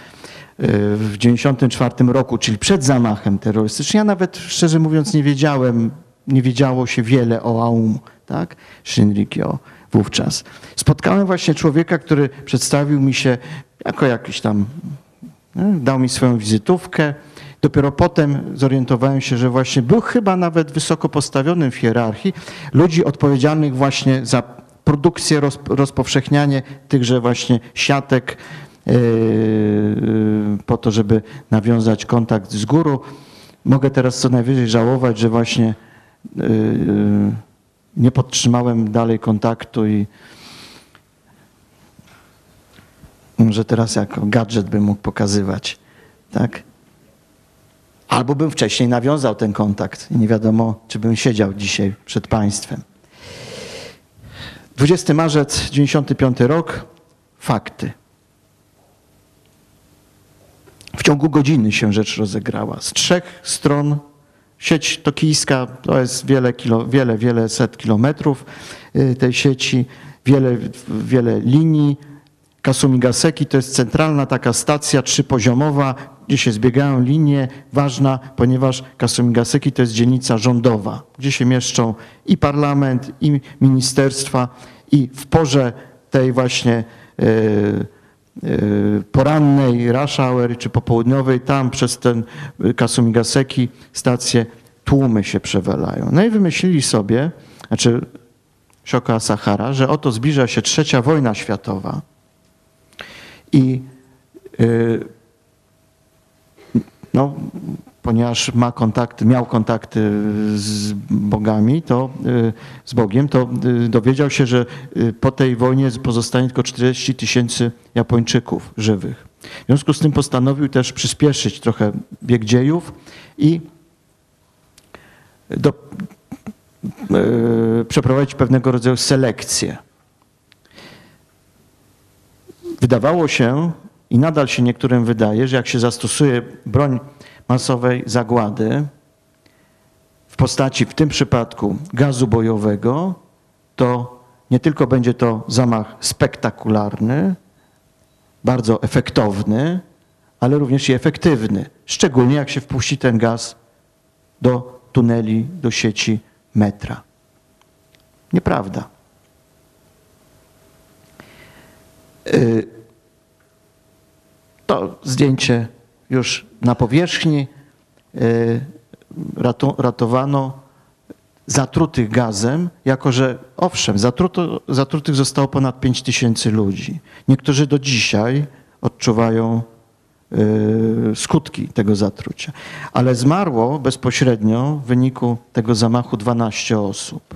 w 1994 roku, czyli przed zamachem terrorystycznym, ja nawet szczerze mówiąc nie wiedziałem, nie wiedziało się wiele o AUM, tak? Shinrikyo wówczas. Spotkałem właśnie człowieka, który przedstawił mi się jako jakiś tam nie? Dał mi swoją wizytówkę. Dopiero potem zorientowałem się, że właśnie był chyba nawet wysoko postawionym w hierarchii ludzi odpowiedzialnych właśnie za produkcję, roz, rozpowszechnianie tychże właśnie siatek yy, yy, po to, żeby nawiązać kontakt z górą. Mogę teraz co najwyżej żałować, że właśnie nie podtrzymałem dalej kontaktu i że teraz jako gadżet bym mógł pokazywać, tak? Albo bym wcześniej nawiązał ten kontakt i nie wiadomo, czy bym siedział dzisiaj przed państwem. 20 marzec 95 rok, fakty. W ciągu godziny się rzecz rozegrała. Z trzech stron sieć tokijska to jest wiele, kilo, wiele, wiele set kilometrów y, tej sieci, wiele, wiele linii. Kasumigaseki to jest centralna taka stacja trzypoziomowa, gdzie się zbiegają linie, ważna, ponieważ Kasumigaseki to jest dzielnica rządowa, gdzie się mieszczą i parlament, i ministerstwa, i w porze tej właśnie e, porannej rush hour czy popołudniowej, tam przez ten Kasumigaseki stację tłumy się przewalają. No i wymyślili sobie, znaczy Shoko Sahara, że oto zbliża się trzecia wojna światowa i y, no, ponieważ ma kontakty, miał kontakty z bogami, to y, z Bogiem, to y, dowiedział się, że y, po tej wojnie pozostanie tylko 40 tysięcy Japończyków żywych. W związku z tym postanowił też przyspieszyć trochę bieg dziejów i do, y, przeprowadzić pewnego rodzaju selekcję. Wydawało się i nadal się niektórym wydaje, że jak się zastosuje broń masowej zagłady w postaci w tym przypadku gazu bojowego, to nie tylko będzie to zamach spektakularny, bardzo efektowny, ale również i efektywny. Szczególnie jak się wpuści ten gaz do tuneli, do sieci metra. Nieprawda. Y, To zdjęcie już na powierzchni. Y, ratu- Ratowano zatrutych gazem, jako że owszem, zatruto, zatrutych zostało ponad 5 tysięcy ludzi. Niektórzy do dzisiaj odczuwają y, skutki tego zatrucia. Ale zmarło bezpośrednio w wyniku tego zamachu 12 osób.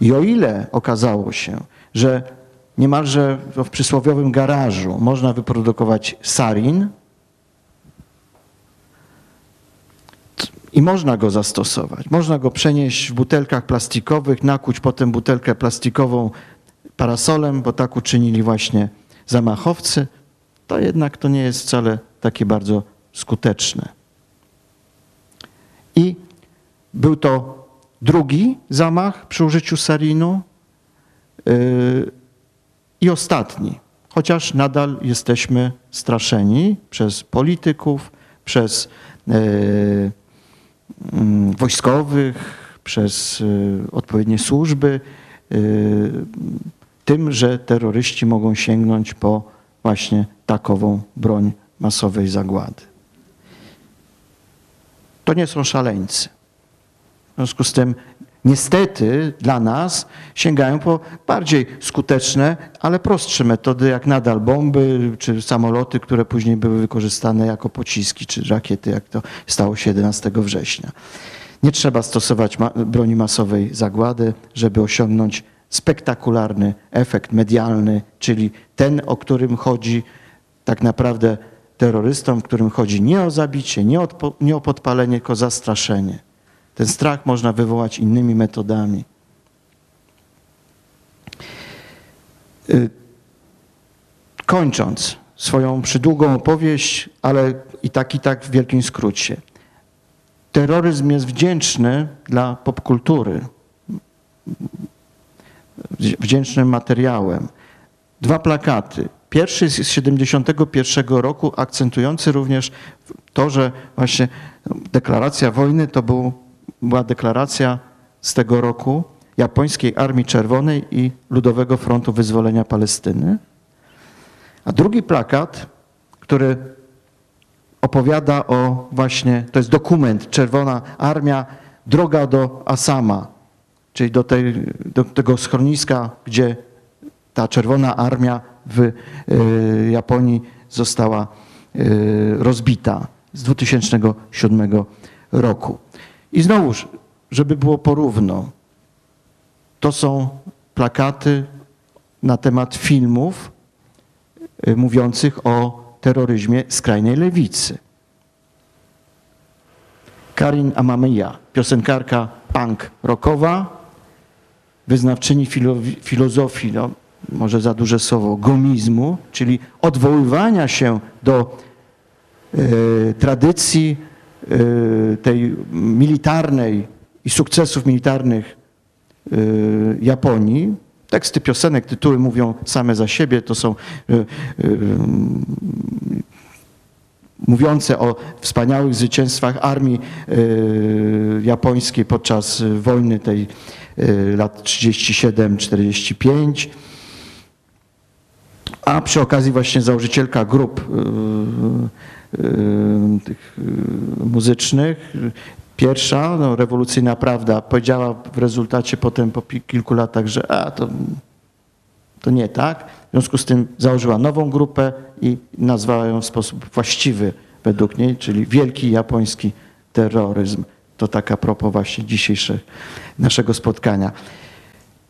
I o ile okazało się, że niemalże w przysłowiowym garażu można wyprodukować sarin. I można go zastosować, można go przenieść w butelkach plastikowych, nakuć potem butelkę plastikową parasolem, bo tak uczynili właśnie zamachowcy, to jednak to nie jest wcale takie bardzo skuteczne. I był to drugi zamach przy użyciu sarinu. Yy, i ostatni, chociaż nadal jesteśmy straszeni przez polityków, przez yy, mm, wojskowych, przez yy, odpowiednie służby, yy, tym, że terroryści mogą sięgnąć po właśnie takową broń masowej zagłady. To nie są szaleńcy. W związku z tym, niestety dla nas sięgają po bardziej skuteczne, ale prostsze metody, jak nadal bomby czy samoloty, które później były wykorzystane jako pociski czy rakiety, jak to stało się 11 września. Nie trzeba stosować broni masowej zagłady, żeby osiągnąć spektakularny efekt medialny, czyli ten, o którym chodzi tak naprawdę terrorystom, w którym chodzi nie o zabicie, nie o, nie o podpalenie, tylko zastraszenie. Ten strach można wywołać innymi metodami. Y, kończąc swoją przydługą opowieść, ale i tak, i tak w wielkim skrócie. Terroryzm jest wdzięczny dla popkultury, wdzięcznym materiałem. Dwa plakaty. Pierwszy z 1971 roku, akcentujący również to, że właśnie deklaracja wojny to był, była deklaracja z tego roku Japońskiej Armii Czerwonej i Ludowego Frontu Wyzwolenia Palestyny. A drugi plakat, który opowiada o właśnie, to jest dokument Czerwona Armia, droga do Asama, czyli do, tej, do tego schroniska, gdzie ta Czerwona Armia w y, Japonii została y, rozbita z 2007 roku. I znowuż, żeby było porówno, to są plakaty na temat filmów y, mówiących o terroryzmie skrajnej lewicy. Karin Amamiya, piosenkarka punk rockowa, wyznawczyni filozofii, no, może za duże słowo, gomizmu, czyli odwoływania się do y, tradycji tej militarnej i sukcesów militarnych y, Japonii. Teksty piosenek, tytuły mówią same za siebie, to są mówiące o wspaniałych zwycięstwach armii japońskiej podczas wojny tej Y, lat 37-45. A przy okazji właśnie założycielka grup y, y, tych muzycznych, pierwsza, no, rewolucyjna prawda, powiedziała w rezultacie potem po kilku latach, że a, to, to nie tak. W związku z tym założyła nową grupę i nazwała ją w sposób właściwy według niej, czyli Wielki Japoński Terroryzm. To taka propos właśnie dzisiejszego naszego spotkania.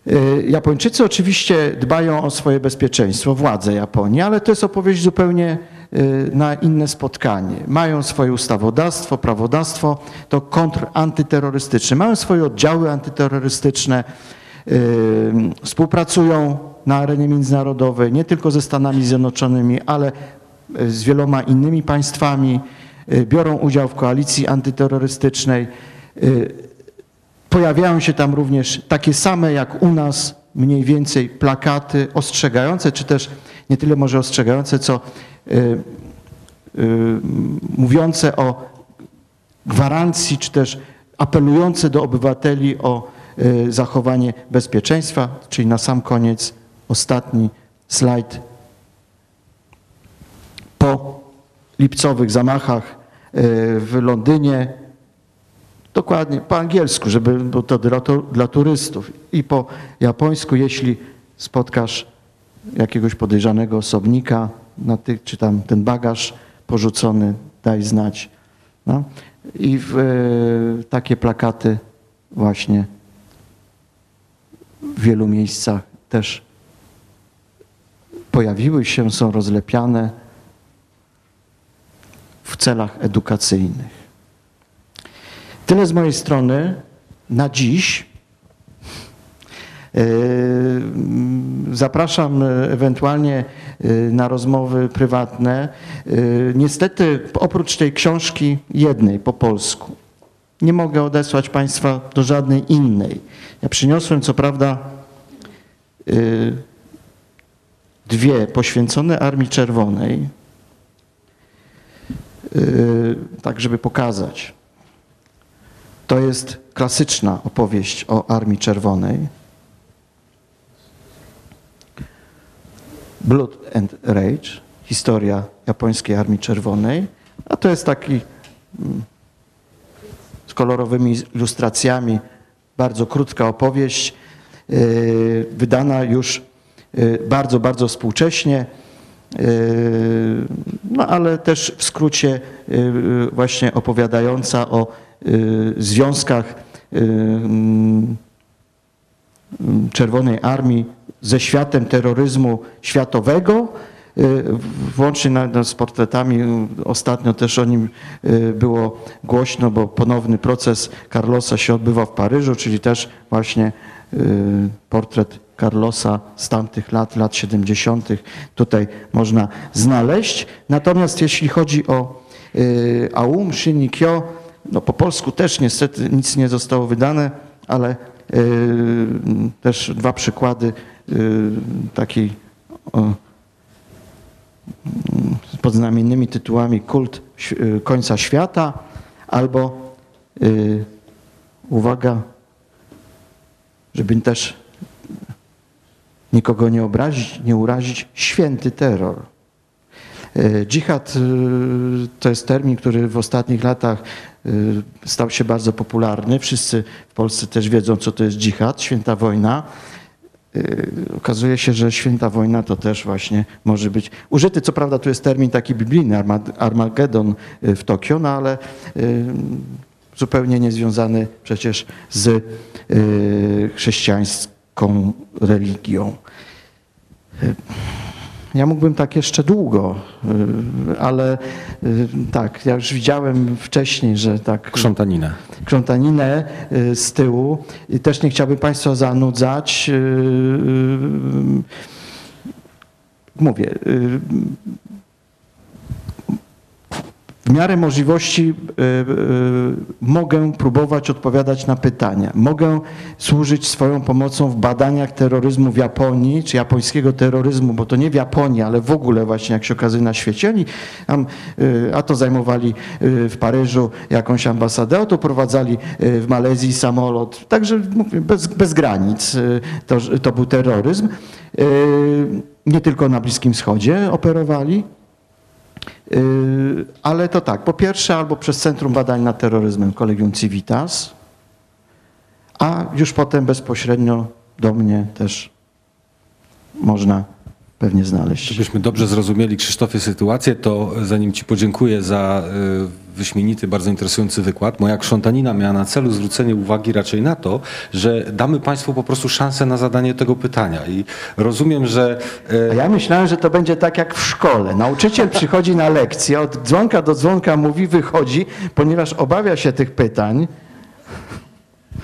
Y, Japończycy oczywiście dbają o swoje bezpieczeństwo, władze Japonii, ale to jest opowieść zupełnie y, na inne spotkanie. Mają swoje ustawodawstwo, prawodawstwo, to kontr antyterrorystyczne. Mają swoje oddziały antyterrorystyczne, y, współpracują na arenie międzynarodowej, nie tylko ze Stanami Zjednoczonymi, ale z wieloma innymi państwami Y, biorą udział w koalicji antyterrorystycznej. Y, pojawiają się tam również takie same jak u nas mniej więcej plakaty ostrzegające, czy też nie tyle może ostrzegające, co y, mówiące o gwarancji, czy też apelujące do obywateli o zachowanie bezpieczeństwa, czyli na sam koniec ostatni slajd. Po lipcowych zamachach e, w Londynie, dokładnie po angielsku, żeby było to dla, dla turystów i po japońsku, jeśli spotkasz jakiegoś podejrzanego osobnika, na tych, czy tam ten bagaż porzucony, daj znać. No. I w, e, takie plakaty właśnie w wielu miejscach też pojawiły się, są rozlepiane w celach edukacyjnych. Tyle z mojej strony na dziś. Yy, Zapraszam e, ewentualnie e, na rozmowy prywatne. E, Niestety, oprócz tej książki jednej po polsku, nie mogę odesłać Państwa do żadnej innej. Ja przyniosłem, co prawda, dwie poświęcone Armii Czerwonej, tak żeby pokazać. To jest klasyczna opowieść o Armii Czerwonej. Blood and Rage, historia japońskiej Armii Czerwonej, a to jest taki z kolorowymi ilustracjami. Bardzo krótka opowieść, yy, wydana już yy, bardzo, bardzo współcześnie, yy, no ale też w skrócie właśnie opowiadająca o związkach yy, mm, Czerwonej Armii ze światem terroryzmu światowego, y, włącznie na z portretami. Ostatnio też o nim y, było głośno, bo ponowny proces Carlosa się odbywa w Paryżu, czyli też właśnie y, portret Carlosa z tamtych lat, lat 70. tutaj można znaleźć. Natomiast jeśli chodzi o y, Aum Shinrikyo, no po polsku też niestety nic nie zostało wydane, ale y, też dwa przykłady y, takiej o, pod znamiennymi tytułami Kult y, końca świata albo y, uwaga, żeby też nikogo nie obrazić, nie urazić, święty terror. Dżihad to jest termin, który w ostatnich latach stał się bardzo popularny. Wszyscy w Polsce też wiedzą, co to jest dżihad, święta wojna. Y, Okazuje się, że święta wojna to też właśnie może być użyty. Co prawda, tu jest termin taki biblijny, Armagedon y, w Tokio, no ale y, zupełnie niezwiązany przecież z chrześcijańską religią. Ja mógłbym tak jeszcze długo, y, ale y, tak, ja już widziałem wcześniej, że tak
Krzątaninę.
krzątaninę y, z tyłu i też nie chciałbym Państwa zanudzać. Mówię, w miarę możliwości y, y, mogę próbować odpowiadać na pytania. Mogę służyć swoją pomocą w badaniach terroryzmu w Japonii, czy japońskiego terroryzmu, bo to nie w Japonii, ale w ogóle właśnie jak się okazuje na świecie. Oni tam, y, a to zajmowali w Paryżu jakąś ambasadę, a to prowadzali w Malezji samolot. Także bez, bez granic to, to był terroryzm. Nie tylko na Bliskim Wschodzie operowali. Yy, Ale to tak, po pierwsze albo przez Centrum Badań nad Terroryzmem Collegium Civitas, a już potem bezpośrednio do mnie też można pewnie znaleźć.
Żebyśmy dobrze zrozumieli, Krzysztofie, sytuację, to zanim Ci podziękuję za y, wyśmienity, bardzo interesujący wykład, moja krzątanina miała na celu zwrócenie uwagi raczej na to, że damy Państwu po prostu szansę na zadanie tego pytania. I rozumiem, że y,
A ja myślałem, że to będzie tak jak w szkole. Nauczyciel przychodzi na lekcję, od dzwonka do dzwonka mówi, wychodzi, ponieważ obawia się tych pytań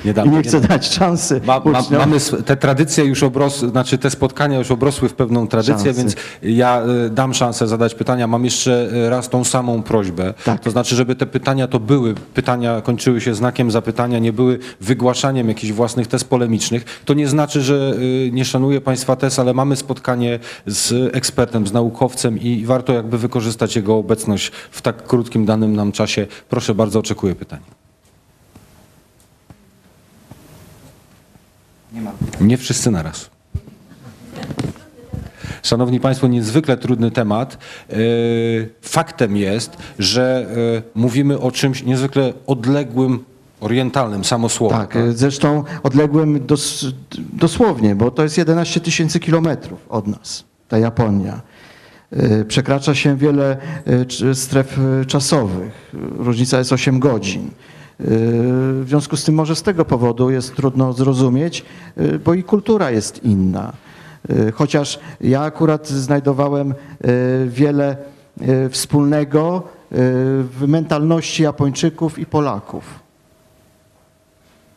nie
i
damy.
nie chce dać szansy
Ma, ma, mamy te tradycje już obrosły, znaczy te spotkania już obrosły w pewną tradycję,
Szansy.
więc ja y, dam szansę zadać pytania. Mam jeszcze y, raz tą samą prośbę.
Tak.
To znaczy, żeby te pytania to były, pytania kończyły się znakiem zapytania, nie były wygłaszaniem jakichś własnych tez polemicznych. To nie znaczy, że y, nie szanuję Państwa tez, ale mamy spotkanie z ekspertem, z naukowcem i warto jakby wykorzystać jego obecność w tak krótkim danym nam czasie. Proszę bardzo, oczekuję pytań. Nie wszyscy naraz. Szanowni Państwo, niezwykle trudny temat. Yy, Faktem jest, że yy, mówimy o czymś niezwykle odległym, orientalnym, samo słowo.
Tak, zresztą odległym dos, dosłownie, bo to jest 11 tysięcy kilometrów od nas, ta Japonia. Przekracza się wiele stref czasowych. Różnica jest 8 godzin. Y, W związku z tym może z tego powodu jest trudno zrozumieć, y, bo i kultura jest inna. Y, Chociaż ja akurat znajdowałem wiele wspólnego w mentalności Japończyków i Polaków.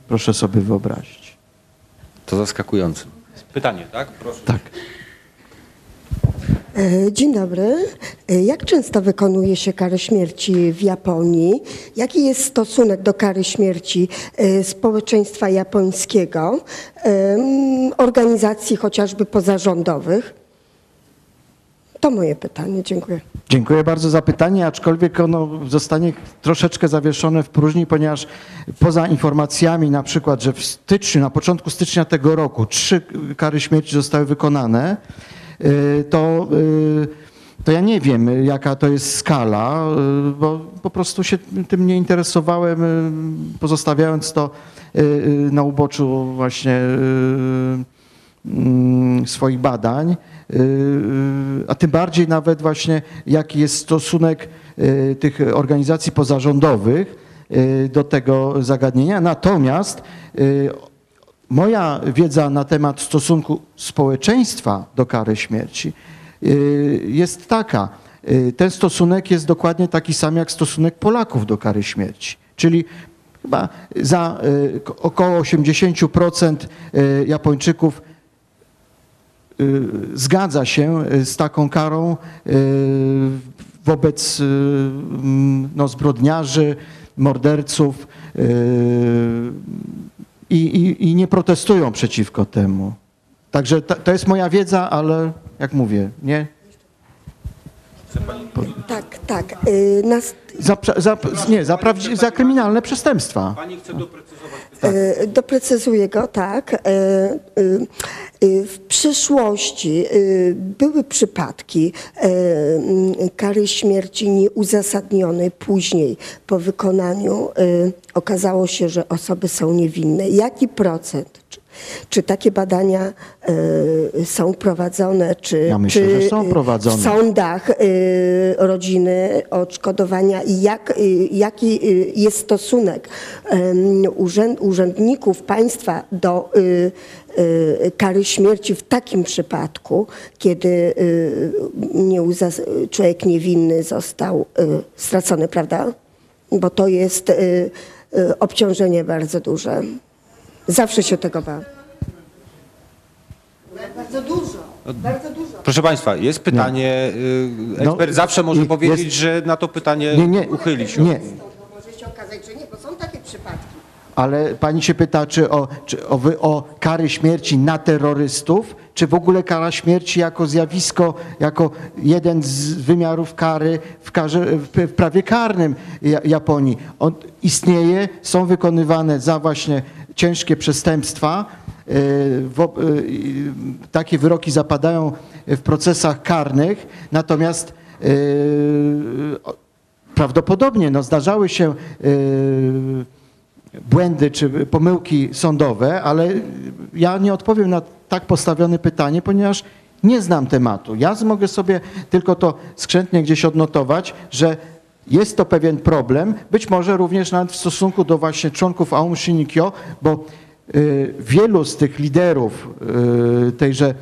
Proszę sobie wyobrazić.
To zaskakujące. Pytanie, tak? Proszę.
Tak.
E, Dzień dobry. E, Jak często wykonuje się karę śmierci w Japonii? Jaki jest stosunek do kary śmierci e, społeczeństwa japońskiego, organizacji chociażby pozarządowych? To moje pytanie. Dziękuję.
Dziękuję bardzo za pytanie, aczkolwiek ono zostanie troszeczkę zawieszone w próżni, ponieważ poza informacjami na przykład, że w styczniu, na początku stycznia tego roku trzy kary śmierci zostały wykonane, to, y, to ja nie wiem, jaka to jest skala, y, bo po prostu się tym nie interesowałem, y, pozostawiając to y, y, na uboczu właśnie y, mm, swoich badań, y, y, a tym bardziej nawet właśnie jaki jest stosunek y, tych organizacji pozarządowych y, do tego zagadnienia. Natomiast y, moja wiedza na temat stosunku społeczeństwa do kary śmierci y, jest taka. y, Ten stosunek jest dokładnie taki sam jak stosunek Polaków do kary śmierci. Czyli chyba za y, około 80% y, Japończyków zgadza się z taką karą wobec no, zbrodniarzy, morderców i, i, i nie protestują przeciwko temu. Także to, to jest moja wiedza, ale jak mówię, nie.
Tak, tak. Y, Nas,
Za, za, nie, za, prawdzi- za kryminalne przestępstwa.
Pani chce doprecyzować
E, Doprecyzuję go, tak. E, W przyszłości były przypadki kary śmierci nieuzasadnionej później po wykonaniu okazało się, że osoby są niewinne. Jaki procent? Czy, czy takie badania e, są prowadzone, czy,
Ja myślę,
czy
że są prowadzone.
w sądach y, rodziny odszkodowania i jak, y, jaki y, jest stosunek urzęd, urzędników państwa do y, y, kary śmierci w takim przypadku, kiedy y, nie człowiek niewinny został y, stracony, prawda? Bo to jest y, y, obciążenie bardzo duże. Zawsze się tego bałam. Bardzo dużo, bardzo dużo.
Proszę Państwa, jest pytanie. y,
No,
Ekspert zawsze może
jest-
powiedzieć, że na to pytanie
Nie, nie,
uchyli się.
nie.
Może się okazać, że nie, bo są takie przypadki.
Ale pani się pyta, czy o, czy o, wy- o kary śmierci na terrorystów, czy w ogóle kara śmierci jako zjawisko, jako jeden z wymiarów kary w, karze, w, prawie karnym Ja- Japonii. On istnieje, są wykonywane za właśnie ciężkie przestępstwa. y, y, Takie wyroki zapadają w procesach karnych, natomiast o- prawdopodobnie no, zdarzały się błędy czy pomyłki sądowe, ale ja nie odpowiem na tak postawione pytanie, ponieważ nie znam tematu. Ja mogę sobie tylko to skrzętnie gdzieś odnotować, że jest to pewien problem, być może również nawet w stosunku do właśnie członków Aum Shinrikyo, bo y, wielu z tych liderów y, tejże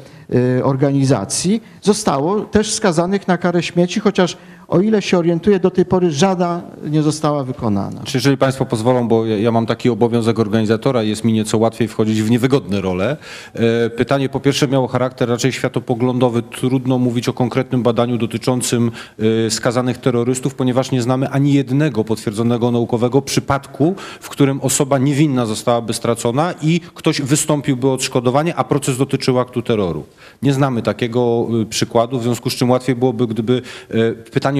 y, organizacji zostało też skazanych na karę śmierci, chociaż o ile się orientuję, do tej pory żadna nie została wykonana.
Czy jeżeli Państwo pozwolą, bo ja, ja mam taki obowiązek organizatora, jest mi nieco łatwiej wchodzić w niewygodne role. E, Pytanie po pierwsze miało charakter raczej światopoglądowy. Trudno mówić o konkretnym badaniu dotyczącym e, skazanych terrorystów, ponieważ nie znamy ani jednego potwierdzonego naukowego przypadku, w którym osoba niewinna zostałaby stracona i ktoś wystąpiłby o odszkodowanie, a proces dotyczył aktu terroru. Nie znamy takiego e, przykładu, w związku z czym łatwiej byłoby, gdyby e,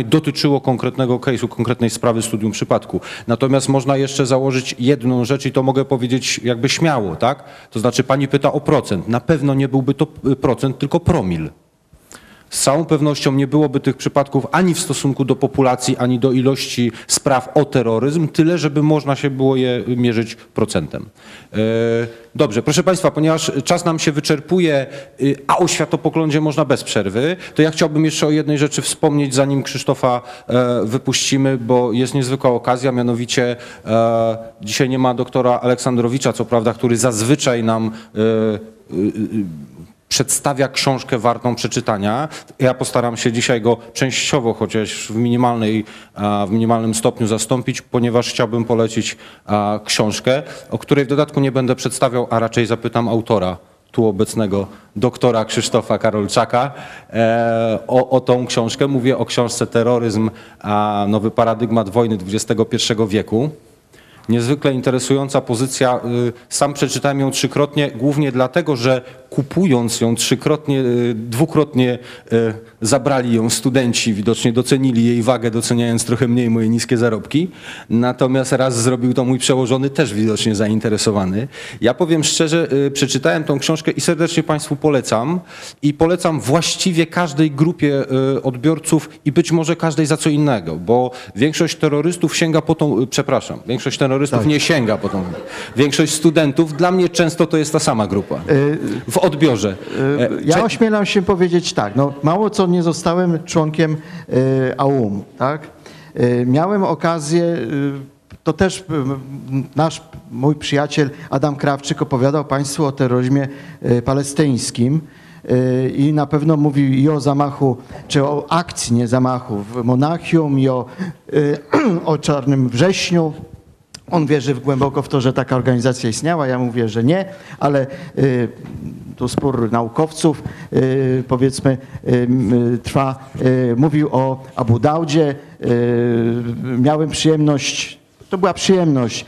pytanie dotyczyło konkretnego case'u, konkretnej sprawy studium przypadku. Natomiast można jeszcze założyć jedną rzecz i to mogę powiedzieć jakby śmiało, tak? To znaczy pani pyta o procent. Na pewno nie byłby to y, procent, tylko promil. Z całą pewnością nie byłoby tych przypadków ani w stosunku do populacji, ani do ilości spraw o terroryzm, tyle, żeby można się było je mierzyć procentem. E, Dobrze, proszę Państwa, ponieważ czas nam się wyczerpuje, y, a o światopoglądzie można bez przerwy, to ja chciałbym jeszcze o jednej rzeczy wspomnieć, zanim Krzysztofa e, wypuścimy, bo jest niezwykła okazja, mianowicie e, dzisiaj nie ma doktora Aleksandrowicza, co prawda, który zazwyczaj nam przedstawia książkę wartą przeczytania. Ja postaram się dzisiaj go częściowo, chociaż w, minimalnej, w minimalnym stopniu zastąpić, ponieważ chciałbym polecić książkę, o której w dodatku nie będę przedstawiał, a raczej zapytam autora tu obecnego doktora Krzysztofa Karolczaka e, o, o tą książkę. Mówię o książce Terroryzm, nowy paradygmat wojny XXI wieku. Niezwykle interesująca pozycja. y, Sam przeczytałem ją trzykrotnie, głównie dlatego, że kupując ją trzykrotnie, y, dwukrotnie y, zabrali ją studenci, widocznie docenili jej wagę, doceniając trochę mniej moje niskie zarobki. Natomiast raz zrobił to mój przełożony, też widocznie zainteresowany. Ja powiem szczerze, przeczytałem tą książkę i serdecznie Państwu polecam. I polecam właściwie każdej grupie odbiorców i być może każdej za co innego, bo większość terrorystów sięga po tą, przepraszam, większość terrorystów nie sięga po tą. Większość studentów, dla mnie często to jest ta sama grupa. W odbiorze. E,
Ja
cze-
ośmielam się powiedzieć tak, no mało co nie zostałem członkiem AUM, tak? Miałem okazję, to też nasz, mój przyjaciel Adam Krawczyk opowiadał Państwu o terroryzmie palestyńskim i na pewno mówił i o zamachu, czy o akcji, nie zamachu w Monachium i o, <clears throat> o Czarnym Wrześniu. On wierzy głęboko w to, że taka organizacja istniała, ja mówię, że nie, ale y, tu spór naukowców, y, powiedzmy, y, trwa. Mówił o Abu Daudzie. Miałem przyjemność, to była przyjemność,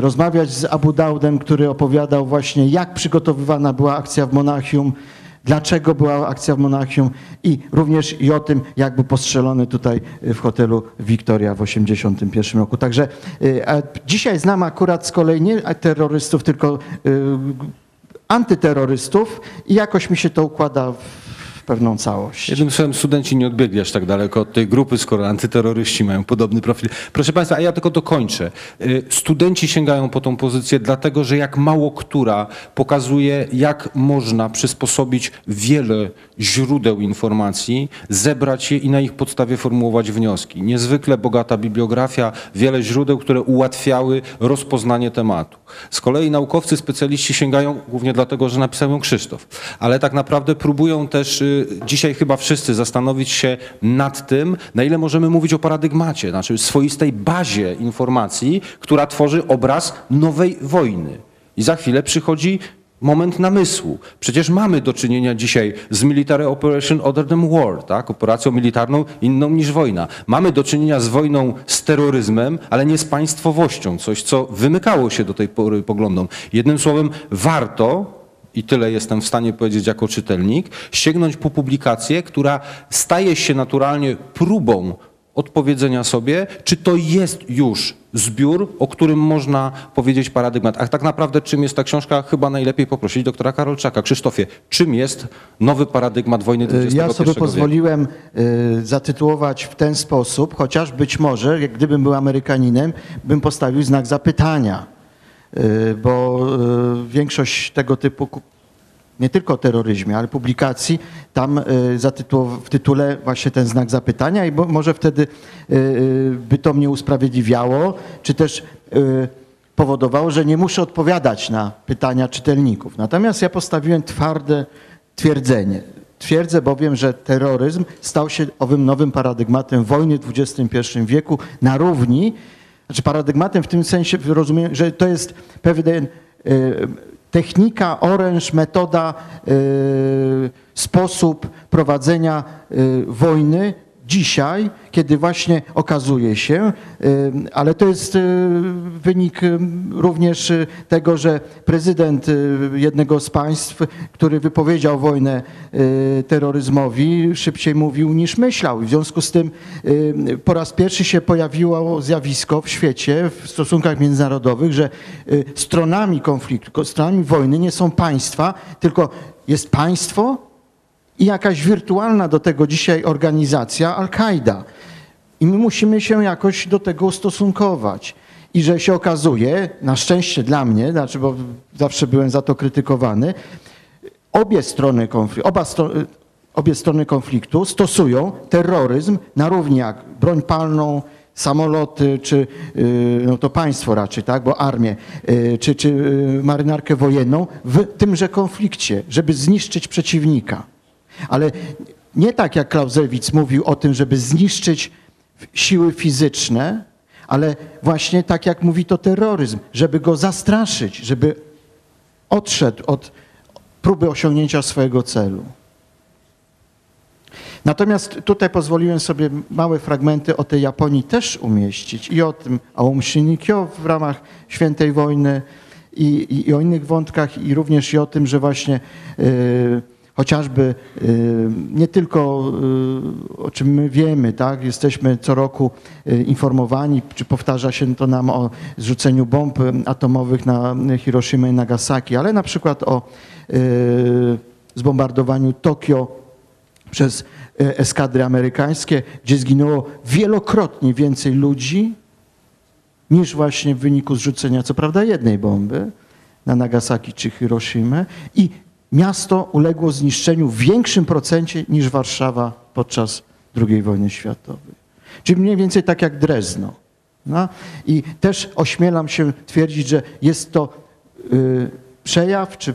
rozmawiać z Abu Daudem, który opowiadał właśnie, jak przygotowywana była akcja w Monachium, dlaczego była akcja w Monachium i również i o tym, jak był postrzelony tutaj w hotelu Victoria w 1981 roku. Także y, dzisiaj znam akurat z kolei nie terrorystów, tylko y, antyterrorystów i jakoś mi się to układa w pewną całość.
Jednym słowem, studenci nie odbiegli aż tak daleko od tej grupy, skoro antyterroryści mają podobny profil. Proszę Państwa, a ja tylko dokończę. Y, Studenci sięgają po tą pozycję, dlatego że jak mało która pokazuje, jak można przysposobić wiele źródeł informacji, zebrać je i na ich podstawie formułować wnioski. Niezwykle bogata bibliografia, wiele źródeł, które ułatwiały rozpoznanie tematu. Z kolei naukowcy, specjaliści sięgają głównie dlatego, że napisał ją Krzysztof, ale tak naprawdę próbują też dzisiaj chyba wszyscy zastanowić się nad tym, na ile możemy mówić o paradygmacie, znaczy swoistej bazie informacji, która tworzy obraz nowej wojny. I za chwilę przychodzi moment namysłu. Przecież mamy do czynienia dzisiaj z military operation other than war, tak? operacją militarną inną niż wojna. Mamy do czynienia z wojną z terroryzmem, ale nie z państwowością, coś co wymykało się do tej pory poglądom. Jednym słowem, warto i tyle jestem w stanie powiedzieć jako czytelnik, sięgnąć po publikację, która staje się naturalnie próbą odpowiedzenia sobie, czy to jest już zbiór, o którym można powiedzieć paradygmat. A tak naprawdę czym jest ta książka? Chyba najlepiej poprosić doktora Karolczaka. Krzysztofie, czym jest nowy paradygmat wojny XXI
Ja sobie pozwoliłem y, zatytułować w ten sposób, chociaż być może, gdybym był Amerykaninem, bym postawił znak zapytania, bo y, większość tego typu, nie tylko o terroryzmie, ale publikacji, tam y, w tytule właśnie ten znak zapytania i może wtedy y, y, by to mnie usprawiedliwiało, czy też y, powodowało, że nie muszę odpowiadać na pytania czytelników. Natomiast ja postawiłem twarde twierdzenie. Twierdzę bowiem, że terroryzm stał się owym nowym paradygmatem wojny w XXI wieku na równi, znaczy paradygmatem w tym sensie rozumiem, że to jest pewien y, technika, oręż, metoda, y, sposób prowadzenia y, wojny dzisiaj, kiedy właśnie okazuje się, y, ale to jest y, wynik y, również tego, że prezydent jednego z państw, który wypowiedział wojnę terroryzmowi, szybciej mówił niż myślał. W związku z tym po raz pierwszy się pojawiło zjawisko w świecie, w stosunkach międzynarodowych, że stronami konfliktu, stronami wojny nie są państwa, tylko jest państwo, i jakaś wirtualna do tego dzisiaj organizacja Al-Kaida. I my musimy się jakoś do tego ustosunkować. I że się okazuje, na szczęście dla mnie, znaczy, bo zawsze byłem za to krytykowany, obie strony oba obie strony konfliktu stosują terroryzm na równi jak broń palną, samoloty, czy y, no to państwo raczej, tak, bo armię, y, czy, czy y, marynarkę wojenną w tymże konflikcie, żeby zniszczyć przeciwnika. Ale nie tak jak Clausewitz mówił o tym, żeby zniszczyć siły fizyczne, ale właśnie tak jak mówi to terroryzm, żeby go zastraszyć, żeby odszedł od próby osiągnięcia swojego celu. Natomiast tutaj pozwoliłem sobie małe fragmenty o tej Japonii też umieścić i o tym Aum Shinrikyo w ramach Świętej Wojny i, i, i o innych wątkach i również i o tym, że właśnie y, chociażby y, nie tylko y, o czym my wiemy, tak, jesteśmy co roku y, informowani, czy powtarza się to nam o zrzuceniu bomb atomowych na Hiroshima i Nagasaki, ale na przykład o zbombardowaniu Tokio przez eskadry amerykańskie, gdzie zginęło wielokrotnie więcej ludzi niż właśnie w wyniku zrzucenia, co prawda, jednej bomby na Nagasaki czy Hiroshima i miasto uległo zniszczeniu w większym procencie niż Warszawa podczas II wojny światowej. Czyli mniej więcej tak jak Drezno. No? I też ośmielam się twierdzić, że jest to y, przejaw czy y,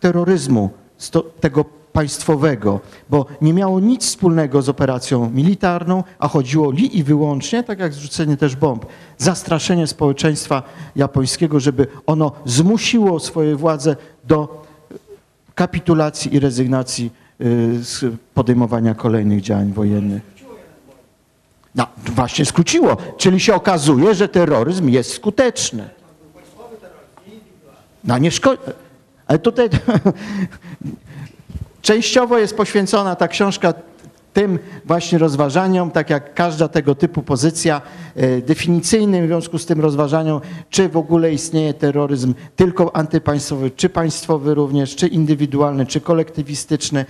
terroryzmu sto, tego państwowego, bo nie miało nic wspólnego z operacją militarną, a chodziło li i wyłącznie, tak jak zrzucenie też bomb, zastraszenie społeczeństwa japońskiego, żeby ono zmusiło swoje władze do kapitulacji i rezygnacji y, z podejmowania kolejnych działań wojennych. No, właśnie skróciło, czyli się okazuje, że terroryzm jest skuteczny. No nie szkodzi. Ale tutaj <laughs> częściowo jest poświęcona ta książka tym właśnie rozważaniom, tak jak każda tego typu pozycja e, definicyjnym w związku z tym rozważaniom, czy w ogóle istnieje terroryzm tylko antypaństwowy, czy państwowy również, czy indywidualny, czy kolektywistyczny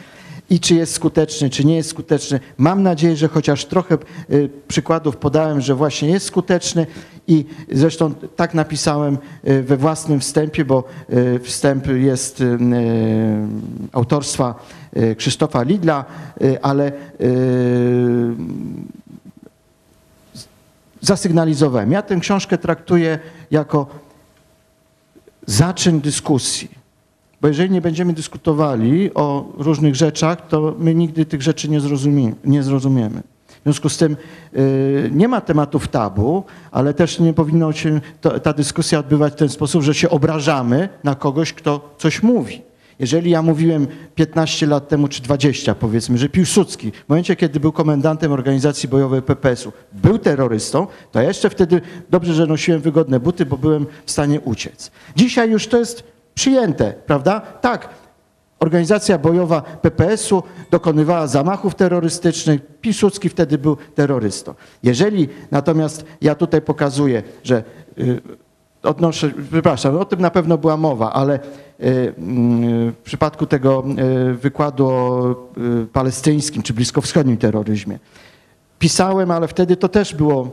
i czy jest skuteczny, czy nie jest skuteczny. Mam nadzieję, że chociaż trochę y, przykładów podałem, że właśnie jest skuteczny i zresztą tak napisałem y, we własnym wstępie, bo y, wstęp jest y, autorstwa Krzysztofa Lidla, ale zasygnalizowałem. Ja tę książkę traktuję jako zaczyn dyskusji. Bo jeżeli nie będziemy dyskutowali o różnych rzeczach, to my nigdy tych rzeczy nie, zrozumie, nie zrozumiemy. W związku z tym y, nie ma tematów tabu, ale też nie powinno się ta dyskusja odbywać w ten sposób, że się obrażamy na kogoś, kto coś mówi. Jeżeli ja mówiłem 15 lat temu, czy 20 powiedzmy, że Piłsudski w momencie, kiedy był komendantem organizacji bojowej PPS-u, był terrorystą, to ja jeszcze wtedy dobrze, że nosiłem wygodne buty, bo byłem w stanie uciec. Dzisiaj już to jest przyjęte, prawda? Tak, organizacja bojowa PPS-u dokonywała zamachów terrorystycznych, Piłsudski wtedy był terrorystą. Jeżeli natomiast ja tutaj pokazuję, że y, odnoszę, przepraszam, o tym na pewno była mowa, ale y, y, w przypadku tego y, wykładu o palestyńskim czy bliskowschodnim terroryzmie pisałem, ale wtedy to też było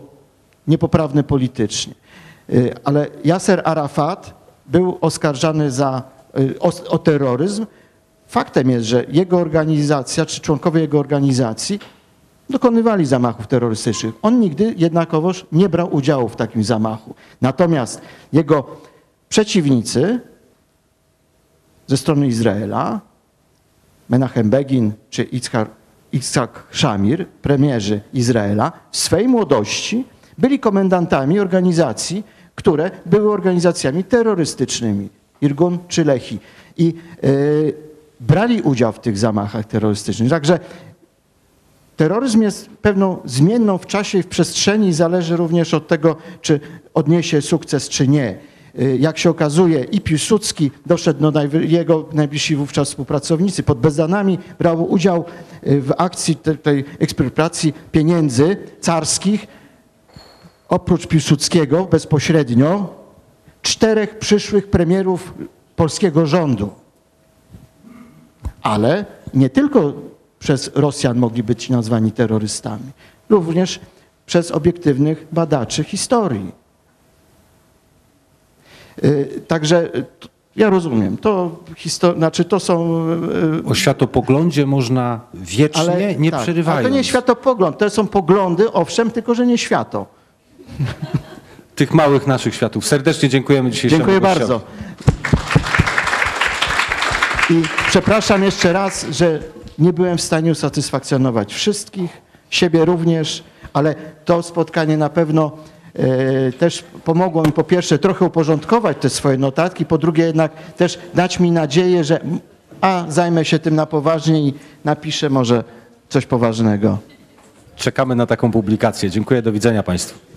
niepoprawne politycznie. Ale Yasser Arafat był oskarżany za, o, o terroryzm. Faktem jest, że jego organizacja, czy członkowie jego organizacji dokonywali zamachów terrorystycznych. On nigdy jednakowoż nie brał udziału w takim zamachu. Natomiast jego przeciwnicy ze strony Izraela, Menachem Begin czy Itzhak, Itzhak Shamir, premierzy Izraela, w swej młodości byli komendantami organizacji, które były organizacjami terrorystycznymi, Irgun czy Lehi. I y, brali udział w tych zamachach terrorystycznych. Także terroryzm jest pewną zmienną w czasie i w przestrzeni i zależy również od tego, czy odniesie sukces, czy nie. Y, Jak się okazuje, i Piłsudski doszedł do jego najbliżsi wówczas współpracownicy pod Bezdanami, brał udział y, w akcji te- tej ekspropriacji pieniędzy carskich, oprócz Piłsudskiego bezpośrednio czterech przyszłych premierów polskiego rządu. Ale nie tylko przez Rosjan mogli być nazwani terrorystami, również przez obiektywnych badaczy historii. Y, Także y, ja rozumiem, to, histo- znaczy to są y,
O światopoglądzie można wiecznie,
ale,
nie
tak,
przerywając.
Ale to nie światopogląd, to są poglądy, owszem, tylko że nie świato.
Tych małych naszych światów. Serdecznie dziękujemy dzisiejszemu
Dziękuję
gościowi.
bardzo. I przepraszam jeszcze raz, że nie byłem w stanie usatysfakcjonować wszystkich, siebie również, ale to spotkanie na pewno e, też pomogło mi po pierwsze trochę uporządkować te swoje notatki, po drugie jednak też dać mi nadzieję, że a zajmę się tym na poważnie i napiszę może coś poważnego.
Czekamy na taką publikację. Dziękuję, do widzenia Państwu.